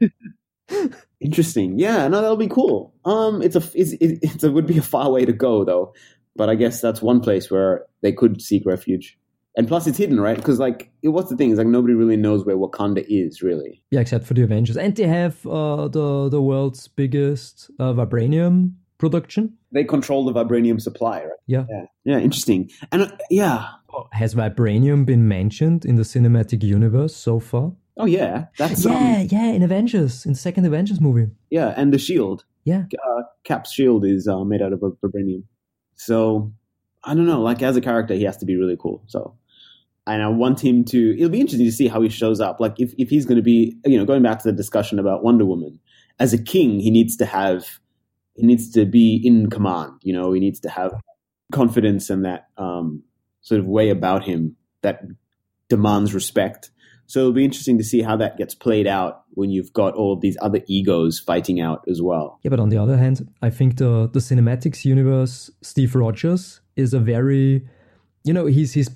Interesting. Yeah, no, that'll be cool. Um, it's a it's, it's a would be a far way to go though, but I guess that's one place where they could seek refuge. And plus, it's hidden, right? Because like, what's the thing? Is like nobody really knows where Wakanda is, really. Yeah, except for the Avengers, and they have uh, the the world's biggest uh, vibranium production. They control the vibranium supply, right? Yeah. Yeah, yeah interesting. And uh, yeah. Has vibranium been mentioned in the cinematic universe so far? Oh yeah, that's yeah, um, yeah. In Avengers, in the second Avengers movie. Yeah, and the shield. Yeah, uh, Cap's shield is uh, made out of vibranium. So I don't know. Like as a character, he has to be really cool. So, and I want him to. It'll be interesting to see how he shows up. Like if if he's going to be, you know, going back to the discussion about Wonder Woman, as a king, he needs to have he needs to be in command. You know, he needs to have confidence and that um, sort of way about him that demands respect. So it'll be interesting to see how that gets played out when you've got all these other egos fighting out as well. Yeah, but on the other hand, I think the the cinematics universe, Steve Rogers is a very, you know, he's he's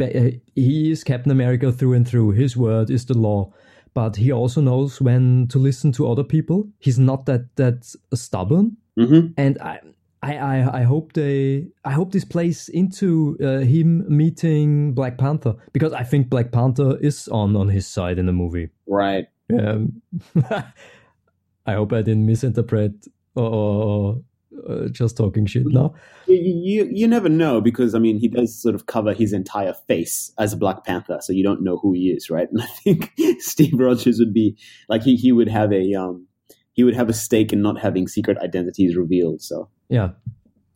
he is Captain America through and through. His word is the law, but he also knows when to listen to other people. He's not that that stubborn. Mm-hmm. And I, I, I, hope they, I hope this plays into uh, him meeting Black Panther because I think Black Panther is on on his side in the movie. Right. Um, I hope I didn't misinterpret or, or uh, just talking shit. No, you, you, you never know because I mean he does sort of cover his entire face as a Black Panther, so you don't know who he is, right? And I think Steve Rogers would be like he he would have a um he would have a stake in not having secret identities revealed. So yeah,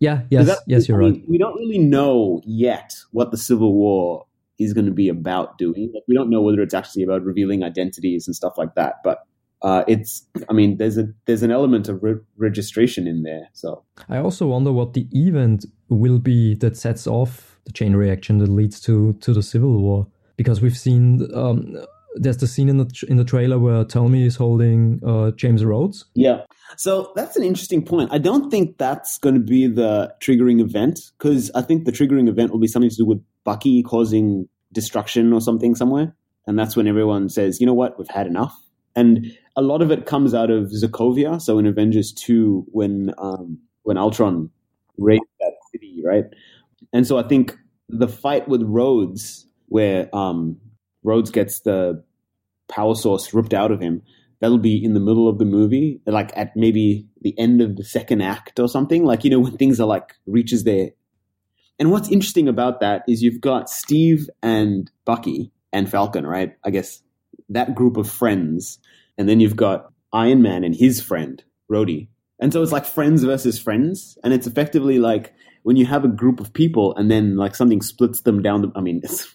yeah, yes, that, yes, you're I mean, right. We don't really know yet what the Civil War is going to be about doing. Like, we don't know whether it's actually about revealing identities and stuff like that. But uh, it's, I mean, there's a there's an element of re- registration in there. So I also wonder what the event will be that sets off the chain reaction that leads to to the Civil War because we've seen um, there's the scene in the in the trailer where Tommy is holding uh, James Rhodes. Yeah. So that's an interesting point. I don't think that's going to be the triggering event because I think the triggering event will be something to do with Bucky causing destruction or something somewhere, and that's when everyone says, "You know what? We've had enough." And a lot of it comes out of Sokovia. So in Avengers two, when um, when Ultron raided that city, right? And so I think the fight with Rhodes, where um, Rhodes gets the power source ripped out of him, that'll be in the middle of the movie, like at maybe the end of the second act or something. Like, you know, when things are like reaches there. And what's interesting about that is you've got Steve and Bucky and Falcon, right? I guess that group of friends. And then you've got Iron Man and his friend, Rhodey. And so it's like friends versus friends. And it's effectively like when you have a group of people and then like something splits them down. The, I mean, it's,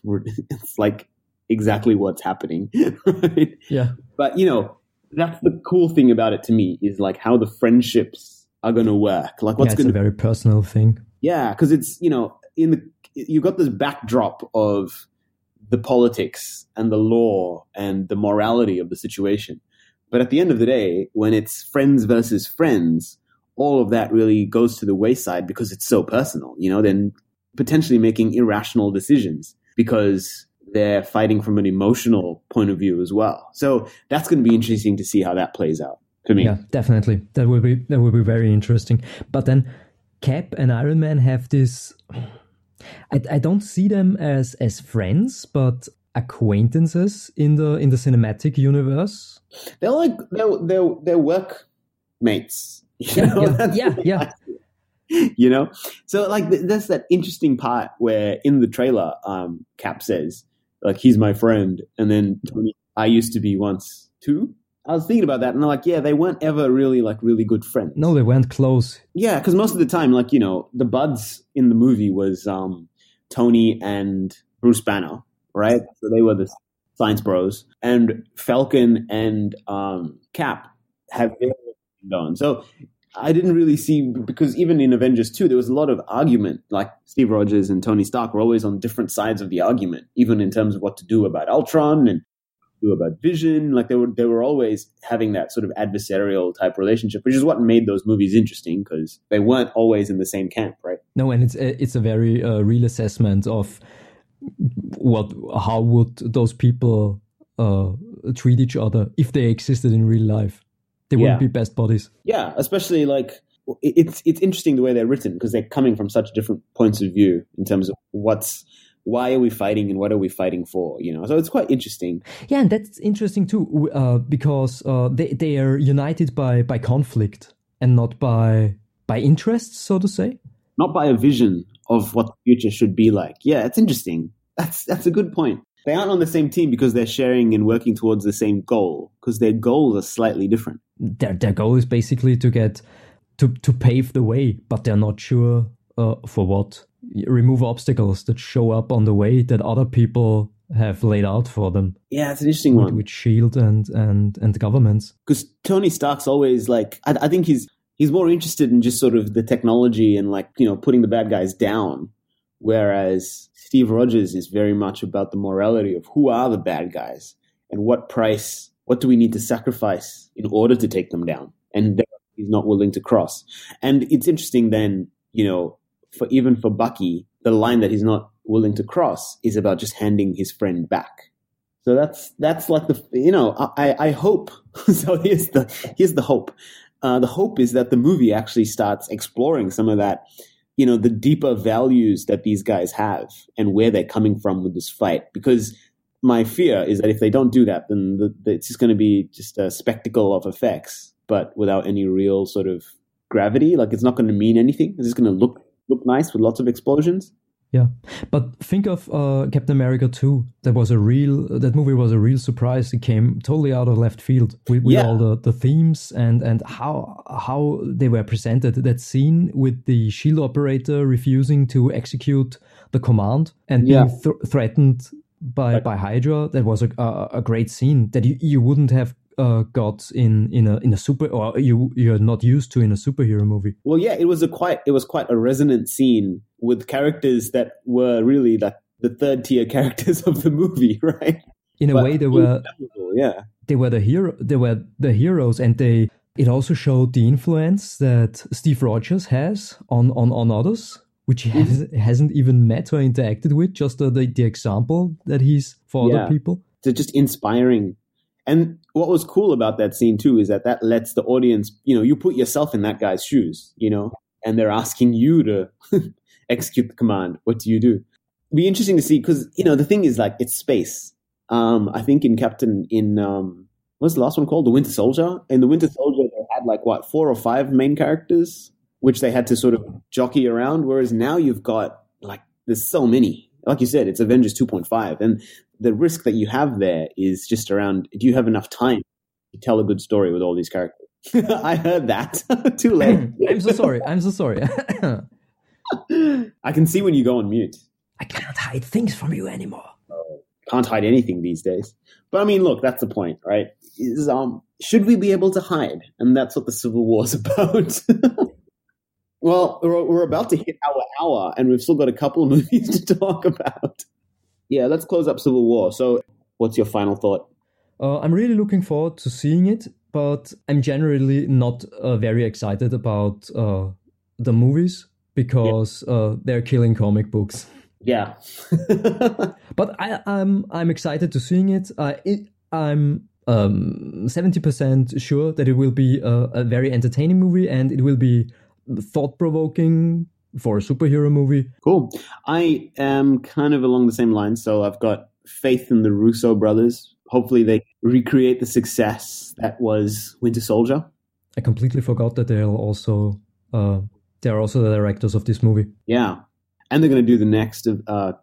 it's like exactly what's happening. right? Yeah. But you know, that's the cool thing about it to me is like how the friendships are going to work. Like what's yeah, going to a very personal thing. Yeah, because it's you know in the you've got this backdrop of the politics and the law and the morality of the situation. But at the end of the day, when it's friends versus friends, all of that really goes to the wayside because it's so personal, you know, then potentially making irrational decisions because they're fighting from an emotional point of view as well. So that's going to be interesting to see how that plays out to me. Yeah, definitely. That will be that will be very interesting. But then Cap and Iron Man have this I, I don't see them as as friends, but acquaintances in the in the cinematic universe. They're like they're they're, they're workmates. You know? Yeah, yeah, yeah. you know so like th- that's that interesting part where in the trailer um cap says like he's my friend and then Tony, i used to be once too i was thinking about that and i'm like yeah they weren't ever really like really good friends No, they weren't close. yeah because most of the time like you know the buds in the movie was um tony and bruce banner right so they were the science bros and falcon and um cap have been going so I didn't really see because even in Avengers 2, there was a lot of argument. Like Steve Rogers and Tony Stark were always on different sides of the argument, even in terms of what to do about Ultron and do about Vision. Like they were they were always having that sort of adversarial type relationship, which is what made those movies interesting because they weren't always in the same camp, right? No, and it's it's a very uh, real assessment of what how would those people uh, treat each other if they existed in real life. They wouldn't be best buddies. Yeah, especially like it's it's interesting the way they're written because they're coming from such different points of view in terms of what's why are we fighting and what are we fighting for, you know? So it's quite interesting. Yeah, and that's interesting too, uh, because uh, they they are united by by conflict and not by by interests, so to say. not by a vision of what the future should be like. Yeah, it's interesting. That's that's a good point. They aren't on the same team because they're sharing and working towards the same goal because their goals are slightly different. Their their goal is basically to get to to pave the way, but they're not sure uh, for what. Remove obstacles that show up on the way that other people have laid out for them Yeah, it's an interesting with, one with Shield and and and governments. because Tony Stark's always like I, I think he's he's more interested in just sort of the technology and like you know putting the bad guys down, whereas Steve Rogers is very much about the morality of who are the bad guys and what price, what do we need to sacrifice in order to take them down, and he's not willing to cross. And it's interesting then, you know, for even for Bucky, the line that he's not willing to cross is about just handing his friend back. So that's that's like the you know I I hope so here's the here's the hope. Uh, the hope is that the movie actually starts exploring some of that you know the deeper values that these guys have and where they're coming from with this fight. Because my fear is that if they don't do that then the, the, it's just going to be just a spectacle of effects but without any real sort of gravity. Like it's not going to mean anything. It's just going to look look nice with lots of explosions Yeah, but think of uh, Captain America 2. That was a real. That movie was a real surprise. It came totally out of left field with, with Yeah. all the, the themes and and how how they were presented. That scene with the shield operator refusing to execute the command and being th- threatened by Right. by Hydra. That was a a, a great scene that you, you wouldn't have. Uh, got in in a in a super or you you're not used to in a superhero movie. Well, yeah, it was a quite it was quite a resonant scene with characters that were really like the third tier characters of the movie, right? In a But way, they were yeah, they were the hero they were the heroes and they it also showed the influence that Steve Rogers has on on, on others which he has, hasn't even met or interacted with just the, the, the example that he's for Yeah. other people they're just inspiring. And what was cool about that scene too is that that lets the audience, you know, you put yourself in that guy's shoes, you know, and they're asking you to execute the command. What do you do? Be interesting to see because you know the thing is like it's space. Um, I think in Captain in um, what's the last one called? The Winter Soldier. In the Winter Soldier, they had like what four or five main characters, which they had to sort of jockey around. Whereas now you've got like there's so many. Like you said, it's Avengers 2.5, and the risk that you have there is just around do you have enough time to tell a good story with all these characters? I heard that. Too late. i'm so sorry i'm so sorry I can see when you go on mute. i cannot hide things from you anymore Can't hide anything these days. But I mean, look, that's the point, right? Is um should we be able to hide? And that's what the Civil War's about. Well, we're, we're about to hit our hour, and we've still got a couple of movies to talk about. Yeah, let's close up Civil War. So, what's your final thought? uh, i'm really looking forward to seeing it but i'm generally not uh, very excited about uh, the movies because uh, they're killing comic books Yeah. but I, I'm I'm excited to seeing it. Uh, it I'm um seventy percent sure that it will be a, a very entertaining movie and it will be thought provoking for a superhero movie. Cool. I am kind of along the same line, So I've got faith in the Russo brothers. Hopefully, they recreate the success that was Winter Soldier. I completely forgot that they're also uh, they're also the directors of this movie. Yeah, and they're going to do the next uh,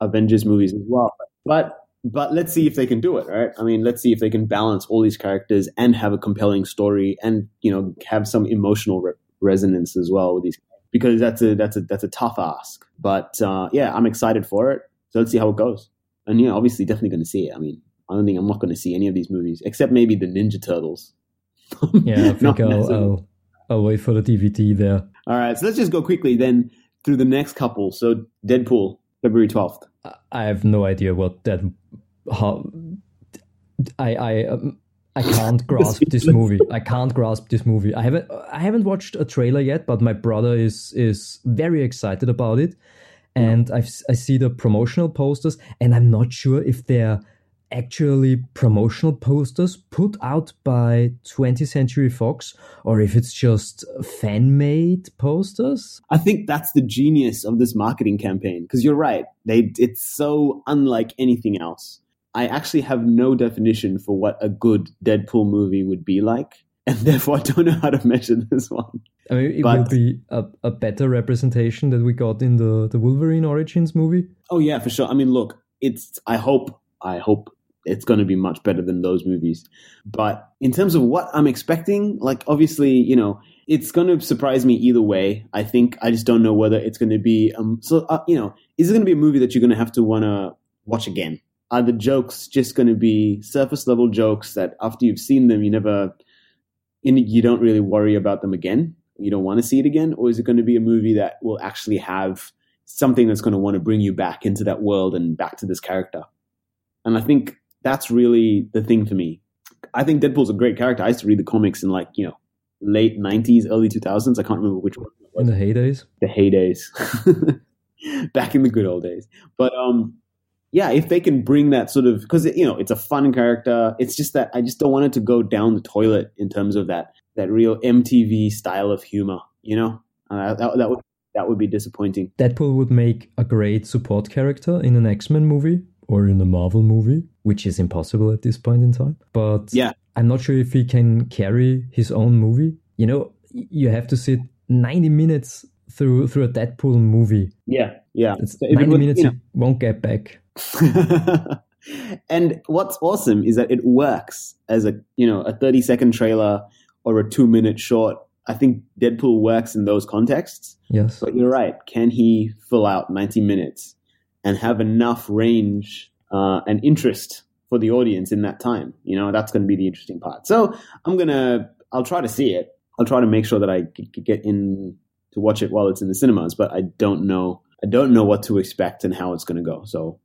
Avengers movies as well. But but let's see if they can do it, right? I mean, let's see if they can balance all these characters and have a compelling story, and you know, have some emotional re- resonance as well with these. Because that's a that's a that's a tough ask, but uh, yeah, I'm excited for it. So let's see how it goes. And yeah, obviously, definitely going to see it. I mean, I don't think I'm not going to see any of these movies except maybe the Ninja Turtles. yeah, I think I'll, I'll, I'll wait for the DVD there. All right, so let's just go quickly then through the next couple. So Deadpool, February 12th. I have no idea what that how I I um, I can't grasp this movie. I can't grasp this movie. I haven't I haven't watched a trailer yet, but my brother is is very excited about it, and I I see the promotional posters, and I'm not sure if they're actually promotional posters put out by 20th Century Fox or if it's just fan made posters. I think that's the genius of this marketing campaign because you're right. They it's so unlike anything else. I actually have no definition for what a good Deadpool movie would be like, and therefore I don't know how to measure this one. I mean, it but, will be a, a better representation that we got in the the Wolverine Origins movie. Oh yeah, for sure. I mean, look, it's. I hope. I hope it's going to be much better than those movies. But in terms of what I'm expecting, like obviously, you know, it's going to surprise me either way. I think I just don't know whether it's going to be. Um, so uh, you know, is it going to be a movie that you're going to have to want to watch again? Are the jokes just going to be surface level jokes that after you've seen them, you never, you don't really worry about them again? You don't want to see it again? Or is it going to be a movie that will actually have something that's going to want to bring you back into that world and back to this character? And I think that's really the thing for me. I think Deadpool's a great character. I used to read the comics in like, you know, late 90s, early 2000s. I can't remember which one. In the heydays? The heydays. back in the good old days. But um, yeah, if they can bring that sort of because you know it's a fun character. It's just that I just don't want it to go down the toilet in terms of that that real MTV style of humor. You know, uh, that, that would that would be disappointing. Deadpool would make a great support character in an X Men movie or in a Marvel movie, which is impossible at this point in time. But yeah, I'm not sure if he can carry his own movie. You know, you have to sit 90 minutes through through a Deadpool movie. Yeah, yeah. It's 90 would, minutes you, know. you won't get back. and what's awesome is that it works as a you know a 30 second trailer or a two minute short i think deadpool works in those contexts. Yes. But you're right. Can he fill out 90 minutes and have enough range uh, and interest for the audience in that time? You know that's going to be the interesting part. So i'm gonna i'll try to see it. I'll try to make sure that i get in to watch it while it's in the cinemas but i don't know i don't know what to expect and how it's going to go so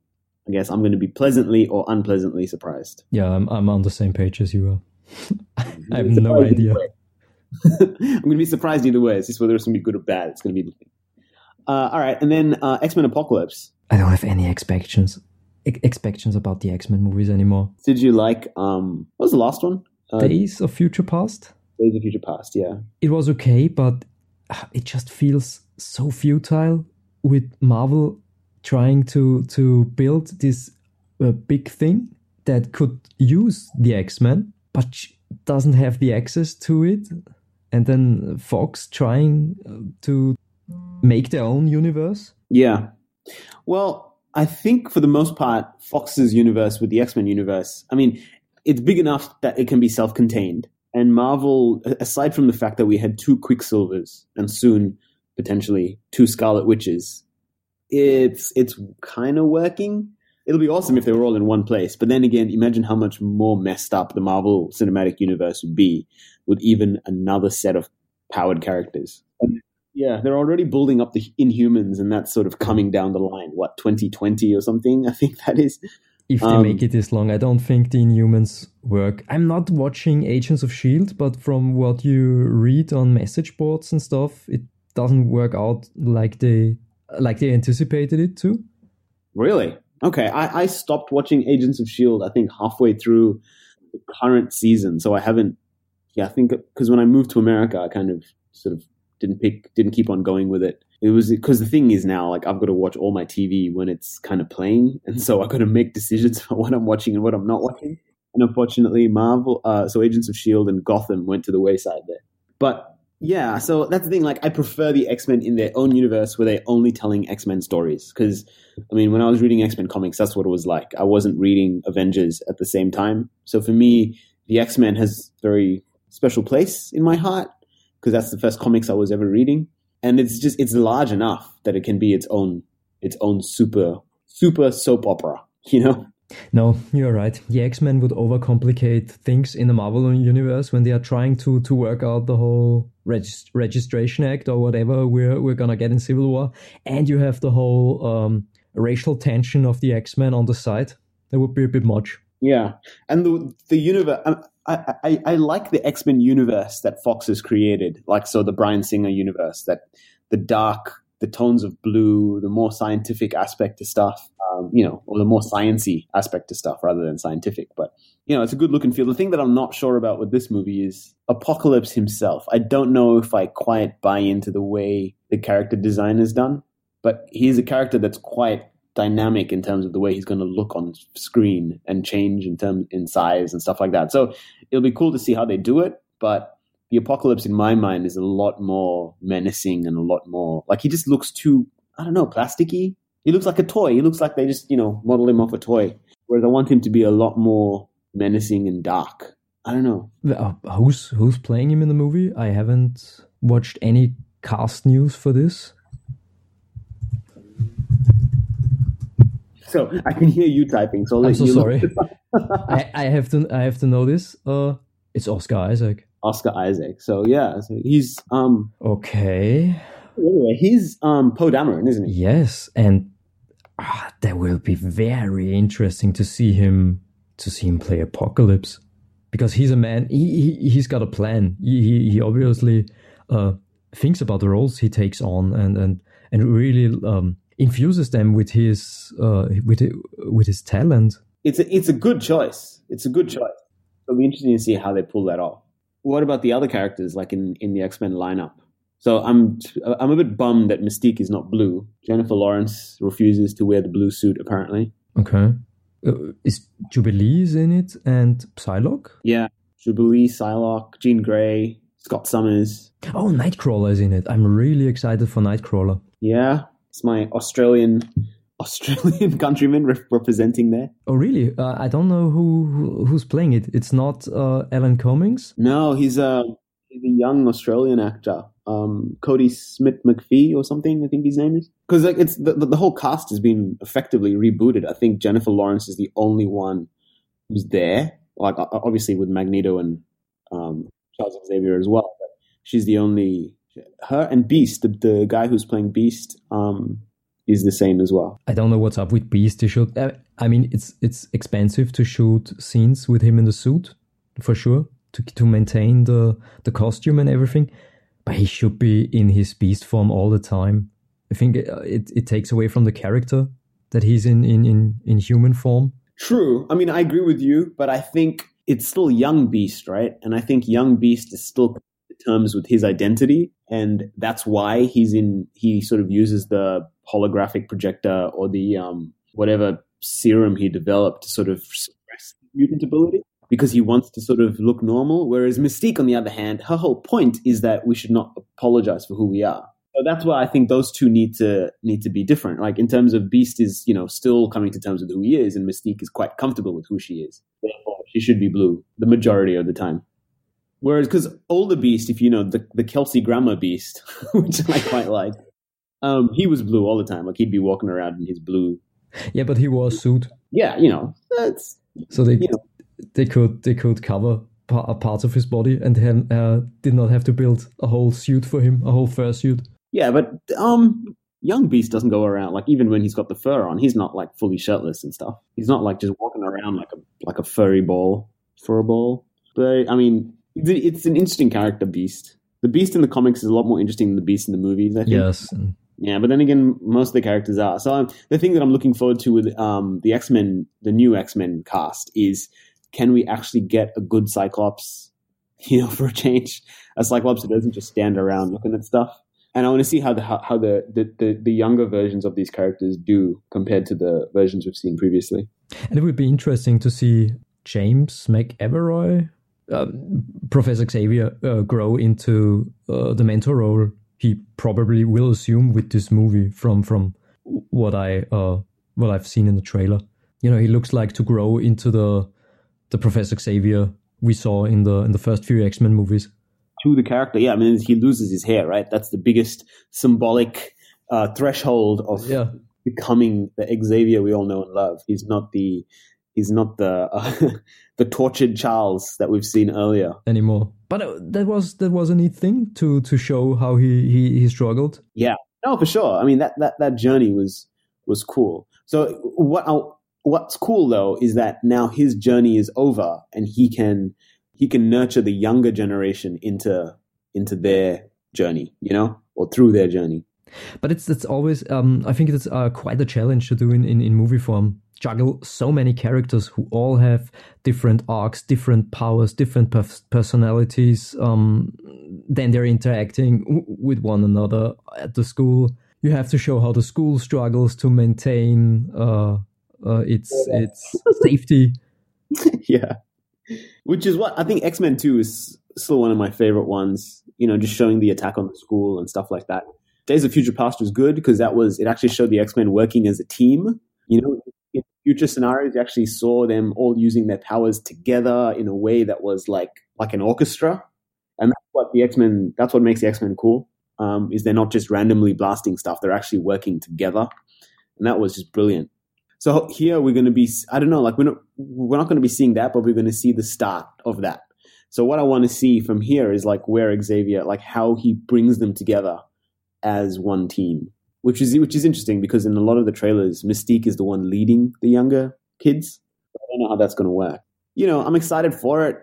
I guess I'm going to be pleasantly or unpleasantly surprised. Yeah, I'm, I'm on the same page as you are. I have no idea. I'm going to be surprised either way. It's just whether it's going to be good or bad. It's going to be. Uh, all right, and then uh, X Men Apocalypse. I don't have any expectations expectations about the X Men movies anymore. Did you like um? What was the last one? Uh, Days of Future Past. Days of Future Past. Yeah. It was okay, but uh, it just feels so futile with Marvel trying to to build this uh, big thing that could use the X-Men but doesn't have the access to it. And then Fox trying uh, to make their own universe. Yeah. Well I think for the most part Fox's universe with the X-Men universe I mean it's big enough that it can be self-contained. And Marvel aside from the fact that we had two Quicksilvers and soon potentially two Scarlet Witches it's it's kind of working. It'll be awesome if they were all in one place. But then again, imagine how much more messed up the Marvel Cinematic Universe would be with even another set of powered characters. And yeah, they're already building up the Inhumans, and that's sort of coming down the line. What 2020 or something? I think that is. If they um, make it this long, I don't think the Inhumans work. I'm not watching Agents of Shield, but from what you read on message boards and stuff, it doesn't work out like they like they anticipated it to. Really? Okay. I, I stopped watching Agents of Shield. I think halfway through the current season, so I haven't. Yeah, I think because when I moved to America, I kind of sort of didn't pick, didn't keep on going with it. It was because the thing is now, like I've got to watch all my TV when it's kind of playing, and so I've got to make decisions about what I'm watching and what I'm not watching. And unfortunately, Marvel, uh, so Agents of Shield and Gotham went to the wayside there. But yeah, so that's the thing. Like, I prefer the X Men in their own universe where they're only telling X Men stories. Because, I mean, when I was reading X Men comics, that's what it was like. I wasn't reading Avengers at the same time. So for me, the X Men has very special place in my heart because that's the first comics I was ever reading, and it's just it's large enough that it can be its own its own super super soap opera. You know. No, you're right. The X Men would overcomplicate things in the Marvel universe when they are trying to to work out the whole regist- registration act or whatever we're we're gonna get in Civil War, and you have the whole um, racial tension of the X Men on the side. That would be a bit much. Yeah, and the the universe. I, I, I like the X Men universe that Fox has created, like so the Bryan Singer universe, that the dark, the tones of blue, the more scientific aspect to stuff, um, you know, or the more sciency aspect to stuff rather than scientific. But you know, it's a good look and feel. The thing that I'm not sure about with this movie is Apocalypse himself. I don't know if I quite buy into the way the character design is done, but he's a character that's quite dynamic in terms of the way he's going to look on screen and change in terms in size and stuff like that. So it'll be cool to see how they do it. But the apocalypse, in my mind, is a lot more menacing and a lot more like he just looks too I don't know plasticky. He looks like a toy. He looks like they just you know model him off a toy. Whereas I want him to be a lot more menacing and dark. I don't know. Uh, who's who's playing him in the movie? I haven't watched any cast news for this. So I can hear you typing. So I'm so sorry. I, I, have to I have to know this. Uh, it's Oscar Isaac. Oscar Isaac. So yeah, so he's um okay. Anyway, he's um Poe Dameron, isn't he? Yes, and ah, that will be very interesting to see him to see him play Apocalypse because he's a man. He, he he's got a plan. He he, he obviously uh, thinks about the roles he takes on and and and really um, infuses them with his uh, with with his talent. It's a, it's a good choice. It's a good choice. It'll be interesting to see how they pull that off. What about the other characters, like in, in the X Men lineup? So I'm I'm a bit bummed that Mystique is not blue. Jennifer Lawrence refuses to wear the blue suit. Apparently. Okay. Uh, is Jubilee's in it and Psylocke? Yeah, Jubilee, Psylocke, Jean Grey, Scott Summers. Oh, Nightcrawler is in it. I'm really excited for Nightcrawler. Yeah, it's my Australian Australian countryman re- representing there. Oh, really? Uh, I don't know who, who's playing it. It's not uh, Alan Cummings. No, he's a he's a young Australian actor, um, Kodi Smit-McPhee or something. I think his name is because like it's the, the, whole cast has been effectively rebooted. I think Jennifer Lawrence is the only one who's there. Like obviously with Magneto and um, Charles Xavier as well, but she's the only her and Beast, the, the guy who's playing Beast, um, is the same as well. I don't know what's up with Beast. To shoot, uh, I mean, it's it's expensive to shoot scenes with him in the suit, for sure, to to maintain the the costume and everything. But he should be in his Beast form all the time. I think it it, it takes away from the character that he's in, in in in human form. True. I mean, I agree with you, but I think it's still young Beast, right? And I think young Beast is still terms with his identity and that's why he's in he sort of uses the holographic projector or the um, whatever serum he developed to sort of suppress mutant ability because he wants to sort of look normal whereas mystique on the other hand her whole point is that we should not apologize for who we are so that's why i think those two need to need to be different like in terms of beast is you know still coming to terms with who he is and mystique is quite comfortable with who she is therefore she should be blue the majority of the time Whereas, because older Beast, if you know the the Kelsey Grammer Beast, which I quite like, um, he was blue all the time. Like he'd be walking around in his blue. Yeah, but he wore a suit. Yeah, you know that's so they you know. They could they could cover parts of his body and then uh, did not have to build a whole suit for him, a whole fur suit. Yeah, but um, young Beast doesn't go around like even when he's got the fur on, he's not like fully shirtless and stuff. He's not like just walking around like a like a furry ball, fur ball. But I mean, it's an interesting character, Beast. The Beast in the comics is a lot more interesting than the Beast in the movies. I think. Yes. Yeah, but then again, most of the characters are. So um, the thing that I'm looking forward to with um, the X Men, the new X Men cast, is can we actually get a good Cyclops you know, for a change. A Cyclops who doesn't just stand around looking at stuff. And I want to see how the how, the, the, the, the younger versions of these characters do compared to the versions we've seen previously. And it would be interesting to see James McAvoy, uh, Professor Xavier, uh, grow into uh, the mentor role he probably will assume with this movie from from what I uh, what I've seen in the trailer. You know, he looks like to grow into the the Professor Xavier we saw in the in the first few X Men movies. To the character, yeah. I mean, he loses his hair, right? That's the biggest symbolic uh, threshold of Yeah, becoming the Xavier we all know and love. He's not the he's not the uh, the tortured Charles that we've seen earlier. anymore. But uh, that was that was a neat thing to to show how he he, he struggled. Yeah, no, for sure. I mean that that that journey was was cool. So what I, what's cool though is that now his journey is over, and he can he can nurture the younger generation into into their journey, you know, or through their journey. But it's it's always um, I think it's uh, quite a challenge to do in, in, in movie form. Juggle so many characters who all have different arcs, different powers, different pers- personalities. Um, then they're interacting w- with one another at the school. You have to show how the school struggles to maintain uh, uh, its its safety. yeah. Which is what I think X Men 2 is still one of my favorite ones, you know, just showing the attack on the school and stuff like that. Days of Future Past was good because that was, it actually showed the X Men working as a team. You know, in future scenarios, you actually saw them all using their powers together in a way that was like, like an orchestra. And that's what the X Men, that's what makes the X Men cool, um, is they're not just randomly blasting stuff, they're actually working together. And that was just brilliant. So here we're going to be, I don't know, like we're not, we're not going to be seeing that, but we're going to see the start of that. So what I want to see from here is like where Xavier, like how he brings them together as one team, which is which is interesting because in a lot of the trailers, Mystique is the one leading the younger kids. I don't know how that's going to work. You know, I'm excited for it.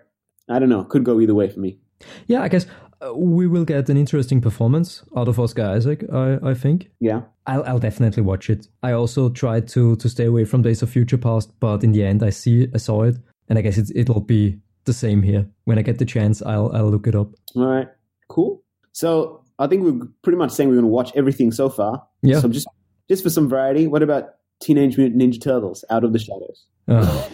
I don't know, could go either way for me. Yeah, I guess we will get an interesting performance out of Oscar Isaac. I I think. Yeah, I'll, I'll definitely watch it. I also tried to to stay away from Days of Future Past, but in the end, I see I saw it, and I guess it's, it'll be the same here. When I get the chance, I'll I'll look it up. all right, cool. So I think we're pretty much saying we're going to watch everything so far. Yeah. So just just for some variety, what about Teenage Mutant Ninja Turtles: Out of the Shadows? Uh,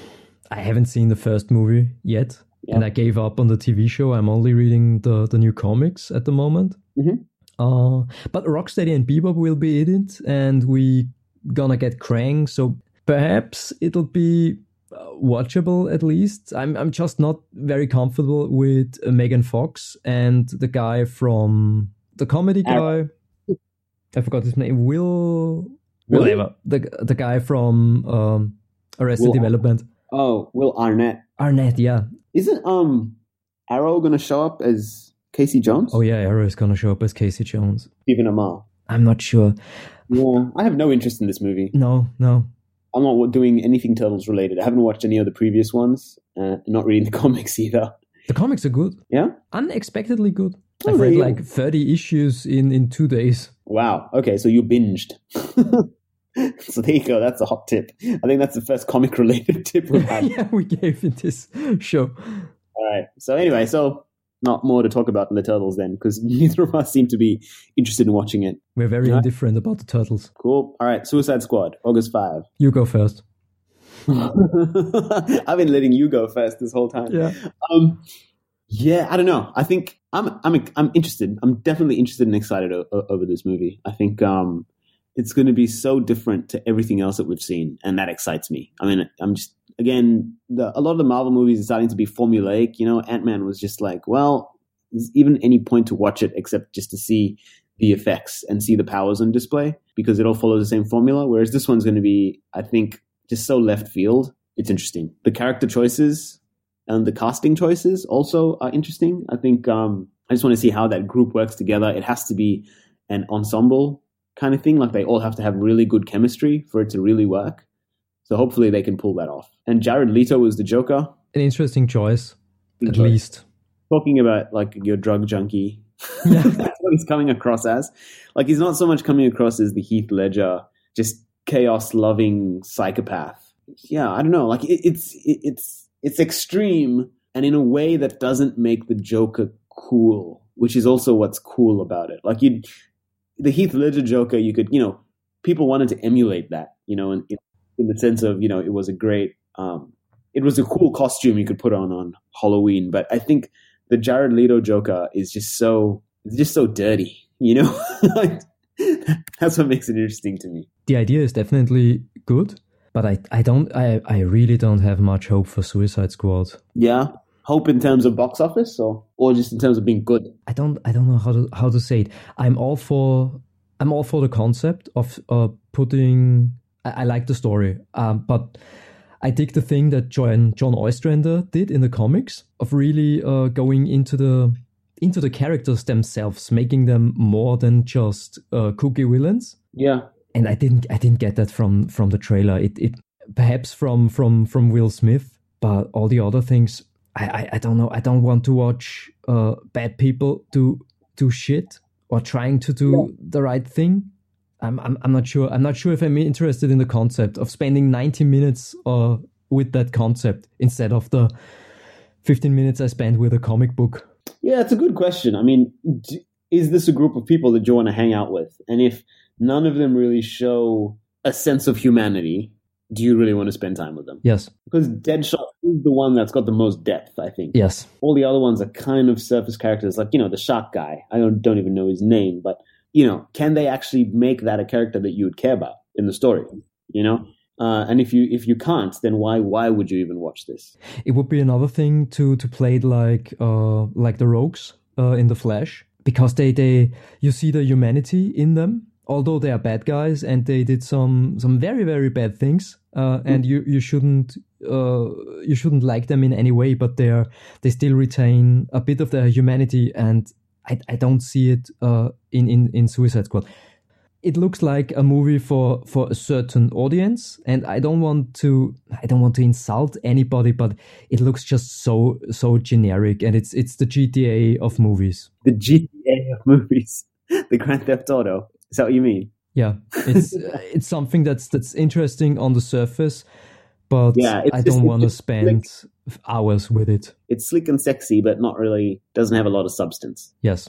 I haven't seen the first movie yet, Yeah. and I gave up on the TV show. I'm only reading the the new comics at the moment. Mhm. Uh, but Rocksteady and Bebop will be in it, and we gonna get Krang, so perhaps it'll be uh, watchable at least. I'm I'm just not very comfortable with uh, Megan Fox and the guy from the comedy guy. I forgot his name. Will Really? whatever the the guy from um, Arrested Will- Development. Oh, Will Arnett. Arnett, yeah. Isn't um Arrow going to show up as Casey Jones? Oh yeah, Arrow is gonna show up as Casey Jones. Stephen Amell. I'm not sure. Yeah, I have no interest in this movie. No, no. I'm not doing anything Turtles related. I haven't watched any of the previous ones. Uh, not reading the comics either. The comics are good. Yeah. Unexpectedly good. Oh, I've read like 30 issues in in two days. Wow. Okay, so you binged. so there you go. That's a hot tip. I think that's the first comic related tip we've had. yeah, we gave in this show. All right. So anyway, so not more to talk about in the Turtles then, because neither of us seem to be interested in watching it. We're very indifferent about the turtles. Cool. All right. Suicide Squad, August five. You go first. I've been letting you go first this whole time. Yeah. Um, yeah, I don't know. I think I'm I'm I'm interested. I'm definitely interested and excited o- over this movie. I think um, it's going to be so different to everything else that we've seen, and that excites me. I mean, I'm just again, the, a lot of the Marvel movies are starting to be formulaic. You know, Ant Man was just like, well, is even any point to watch it except just to see the effects and see the powers on display because it all follows the same formula. Whereas this one's going to be, I think, just so left field. It's interesting. The character choices and the casting choices also are interesting. I think um, I just want to see how that group works together. It has to be an ensemble kind of thing. Like they all have to have really good chemistry for it to really work. So hopefully they can pull that off. And Jared Leto was the Joker. An interesting choice, at Enjoy. least. Talking about like your drug junkie. Yeah. That's what he's coming across as. Like he's not so much coming across as the Heath Ledger, just chaos loving psychopath. Yeah, I don't know. Like it, it's it, it's it's extreme, and in a way that doesn't make the Joker cool, which is also what's cool about it. Like you, the Heath Ledger Joker, you could, you know, people wanted to emulate that, you know, in, in the sense of, you know, it was a great, um, it was a cool costume you could put on on Halloween. But I think the Jared Leto Joker is just so, it's just so dirty, you know. That's what makes it interesting to me. The idea is definitely good, but I, I don't, I, I really don't have much hope for Suicide Squad. Yeah, hope in terms of box office, or or just in terms of being good. I don't, I don't know how to how to say it. I'm all for, I'm all for the concept of uh, putting. I, I like the story, um, but I dig the thing that John John Ostrander did in the comics of really uh, going into the into the characters themselves, making them more than just uh, cookie villains. Yeah, and I didn't I didn't get that from from the trailer. It it perhaps from from from Will Smith, but all the other things I I, I don't know. I don't want to watch uh, bad people do do shit or trying to do yeah. the right thing. I'm, I'm I'm not sure. I'm not sure if I'm interested in the concept of spending 90 minutes uh, with that concept instead of the 15 minutes I spent with a comic book. Yeah, it's a good question. I mean, is this a group of people that you want to hang out with? And if none of them really show a sense of humanity, do you really want to spend time with them? Yes. Because Deadshot is the one that's got the most depth, I think. Yes. All the other ones are kind of surface characters, like, you know, the shark guy. I don't, don't even know his name, but, you know, can they actually make that a character that you would care about in the story? You know? Uh, and if you if you can't, then why why would you even watch this? It would be another thing to to play it like uh, like the rogues uh, in the Flash because they they you see the humanity in them although they are bad guys and they did some some very very bad things uh, and you you shouldn't uh, you shouldn't like them in any way but they are they still retain a bit of their humanity and I, I don't see it uh, in, in in Suicide Squad. It looks like a movie for for a certain audience and i don't want to i don't want to insult anybody but it looks just so so generic and it's it's the gta of movies. The gta of movies? The grand theft auto? Is that what you mean? Yeah. It's it's something that's that's interesting on the surface but yeah, i don't want to spend slick. hours with it it's slick and sexy but not really doesn't have a lot of substance yes